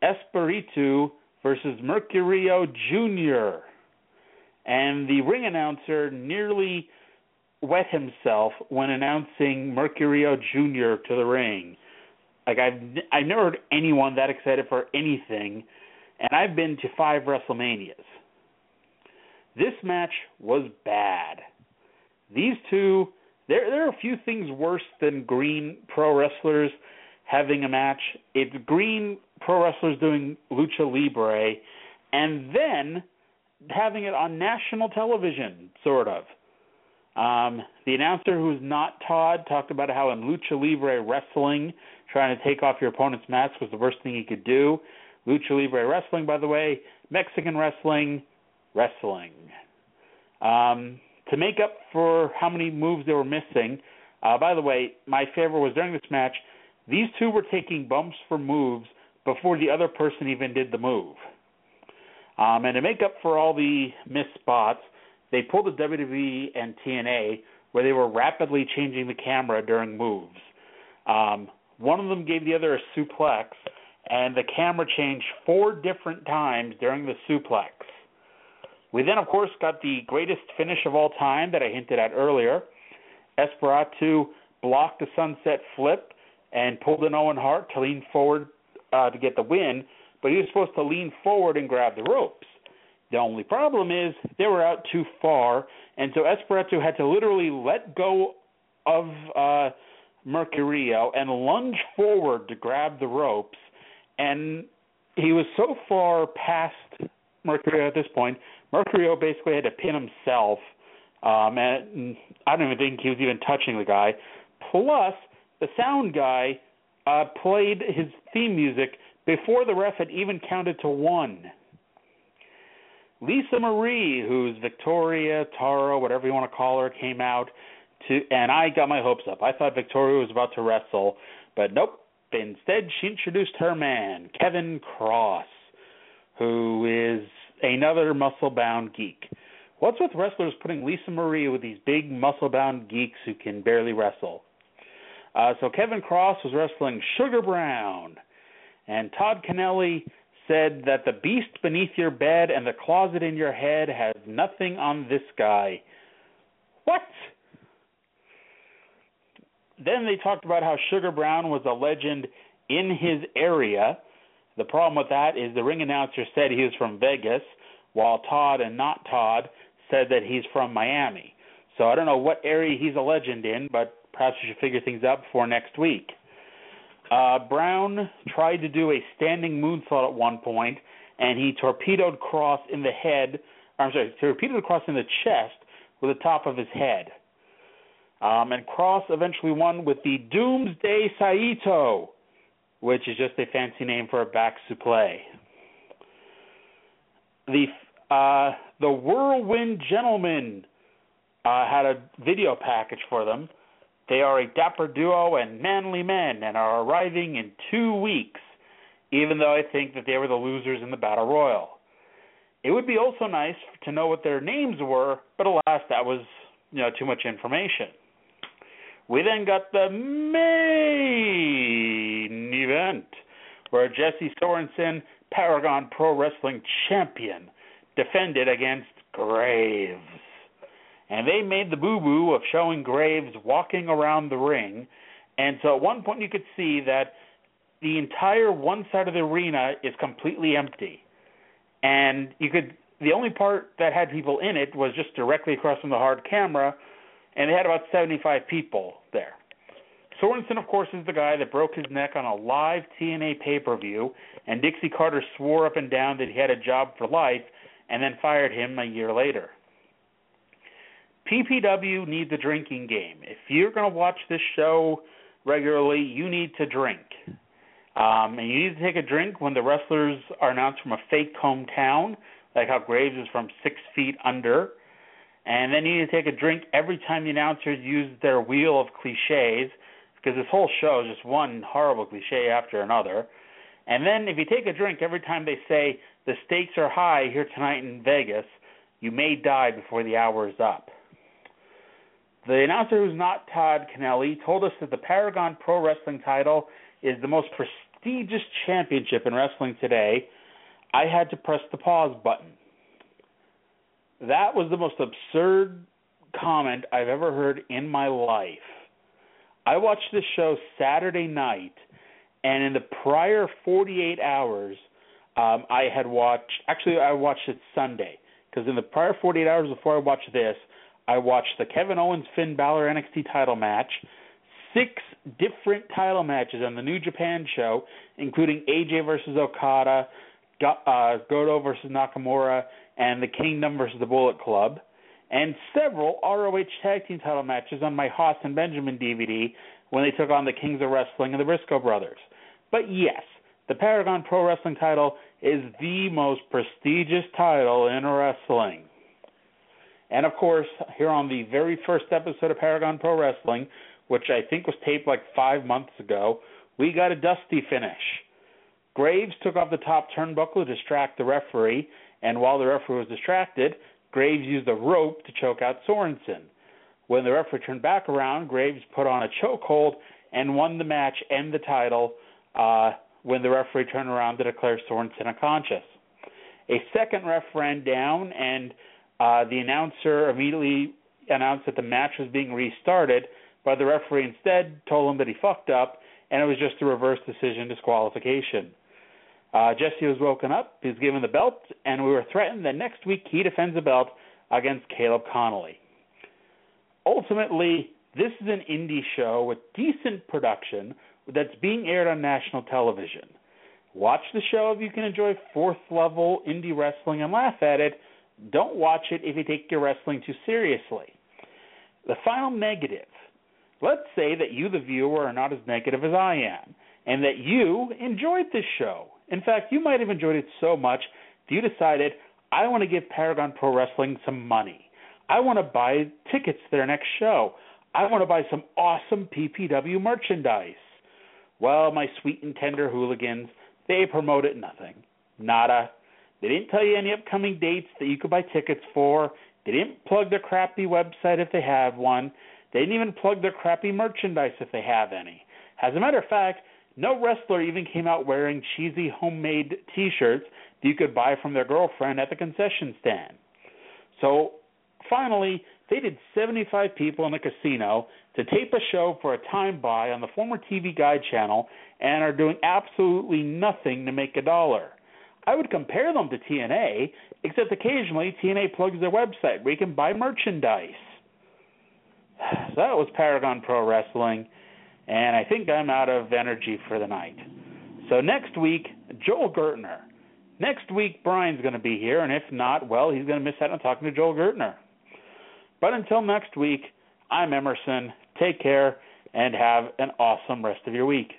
Espiritu versus Mercurio Jr. And the ring announcer nearly wet himself when announcing Mercurio Jr. to the ring. Like I've I've never heard anyone that excited for anything, and I've been to five WrestleManias. This match was bad. These two, there there are a few things worse than green pro wrestlers having a match. It's green pro wrestlers doing lucha libre, and then having it on national television, sort of. Um, the announcer, who's not Todd, talked about how in lucha libre wrestling, trying to take off your opponent's mask was the worst thing he could do. Lucha libre wrestling, by the way, Mexican wrestling, wrestling. Um, to make up for how many moves they were missing, uh, by the way, my favorite was during this match, these two were taking bumps for moves before the other person even did the move. Um, and to make up for all the missed spots, they pulled the WWE and TNA where they were rapidly changing the camera during moves. Um, one of them gave the other a suplex, and the camera changed four different times during the suplex. We then, of course, got the greatest finish of all time that I hinted at earlier. Espiritu blocked the sunset flip and pulled an Owen Hart to lean forward uh, to get the win, but he was supposed to lean forward and grab the ropes. The only problem is they were out too far, and so Espiritu had to literally let go of uh, Mercurio and lunge forward to grab the ropes, and he was so far past Mercurio at this point. Mercurio basically had to pin himself, um, and I don't even think he was even touching the guy. Plus, the sound guy uh, played his theme music before the ref had even counted to one. Lisa Marie, who's Victoria, Tara, whatever you want to call her, came out to, and I got my hopes up. I thought Victoria was about to wrestle, but nope. Instead, she introduced her man, Kevin Cross, who is another muscle bound geek. What's with wrestlers putting Lisa Marie with these big muscle bound geeks who can barely wrestle? Uh, so Kevin Cross was wrestling Sugar Brown, and Todd Keneley said that the beast beneath your bed and the closet in your head has nothing on this guy. What? Then they talked about how Sugar Brown was a legend in his area. The problem with that is the ring announcer said he was from Vegas, while Todd and not Todd said that he's from Miami. So I don't know what area he's a legend in, but perhaps we should figure things out before next week. Uh, Brown tried to do a standing moonsault at one point, and he torpedoed Cross in the head. I'm sorry, torpedoed Cross in the chest with the top of his head. Um, and Cross eventually won with the Doomsday Saito, which is just a fancy name for a back suplex. The uh, the Whirlwind Gentlemen uh, had a video package for them. They are a dapper duo and manly men and are arriving in two weeks, even though I think that they were the losers in the Battle Royal. It would be also nice to know what their names were, but alas, that was you know too much information. We then got the main event, where Jesse Sorensen, Paragon Pro Wrestling champion, defended against Graves. And they made the boo boo of showing Graves walking around the ring. And so at one point you could see that the entire one side of the arena is completely empty. And you could the only part that had people in it was just directly across from the hard camera, and they had about 75 people there. Sorensen, of course, is the guy that broke his neck on a live TNA pay per view, and Dixie Carter swore up and down that he had a job for life and then fired him a year later. PPW needs a drinking game. If you're going to watch this show regularly, you need to drink. Um, and you need to take a drink when the wrestlers are announced from a fake hometown, like how Graves is from six feet under. And then you need to take a drink every time the announcers use their wheel of cliches, because this whole show is just one horrible cliche after another. And then if you take a drink every time they say the stakes are high here tonight in Vegas, you may die before the hour is up. The announcer who's not Todd Keneley told us that the Paragon Pro Wrestling title is the most prestigious championship in wrestling today. I had to press the pause button. That was the most absurd comment I've ever heard in my life. I watched this show Saturday night, and in the prior 48 hours, um, I had watched. Actually, I watched it Sunday because in the prior 48 hours before I watched this, I watched the Kevin Owens Finn Balor NXT title match, six different title matches on the New Japan show, including AJ versus Okada, uh, Goto versus Nakamura, and the Kingdom versus the Bullet Club, and several ROH tag team title matches on my Haas and Benjamin DVD when they took on the Kings of Wrestling and the Briscoe brothers. But yes, the Paragon Pro Wrestling title is the most prestigious title in wrestling. And of course, here on the very first episode of Paragon Pro Wrestling, which I think was taped like five months ago, we got a dusty finish. Graves took off the top turnbuckle to distract the referee, and while the referee was distracted, Graves used a rope to choke out Sorensen. When the referee turned back around, Graves put on a chokehold and won the match and the title uh, when the referee turned around to declare Sorensen unconscious. A second ref ran down, and uh, the announcer immediately announced that the match was being restarted, but the referee instead told him that he fucked up, and it was just a reverse decision disqualification. Uh, Jesse was woken up, he's given the belt, and we were threatened that next week he defends the belt against Caleb Konley. Ultimately, this is an indie show with decent production that's being aired on national television. Watch the show if you can enjoy fourth level indie wrestling and laugh at it, don't watch it if you take your wrestling too seriously. The final negative. Let's say that you, the viewer, are not as negative as I am, and that you enjoyed this show. In fact, you might have enjoyed it so much that you decided, I want to give Paragon Pro Wrestling some money. I want to buy tickets to their next show. I want to buy some awesome PPW merchandise. Well, my sweet and tender hooligans, they promoted nothing. Nada. They didn't tell you any upcoming dates that you could buy tickets for. They didn't plug their crappy website if they have one. They didn't even plug their crappy merchandise if they have any. As a matter of fact, no wrestler even came out wearing cheesy homemade t shirts that you could buy from their girlfriend at the concession stand. So finally, they did 75 people in a casino to tape a show for a time buy on the former TV Guide channel and are doing absolutely nothing to make a dollar. I would compare them to TNA, except occasionally TNA plugs their website where you can buy merchandise. [SIGHS] So that was Paragon Pro Wrestling, and I think I'm out of energy for the night. So next week, Joel Gertner. Next week, Brian's going to be here, and if not, well, he's going to miss out on talking to Joel Gertner. But until next week, I'm Emerson. Take care and have an awesome rest of your week.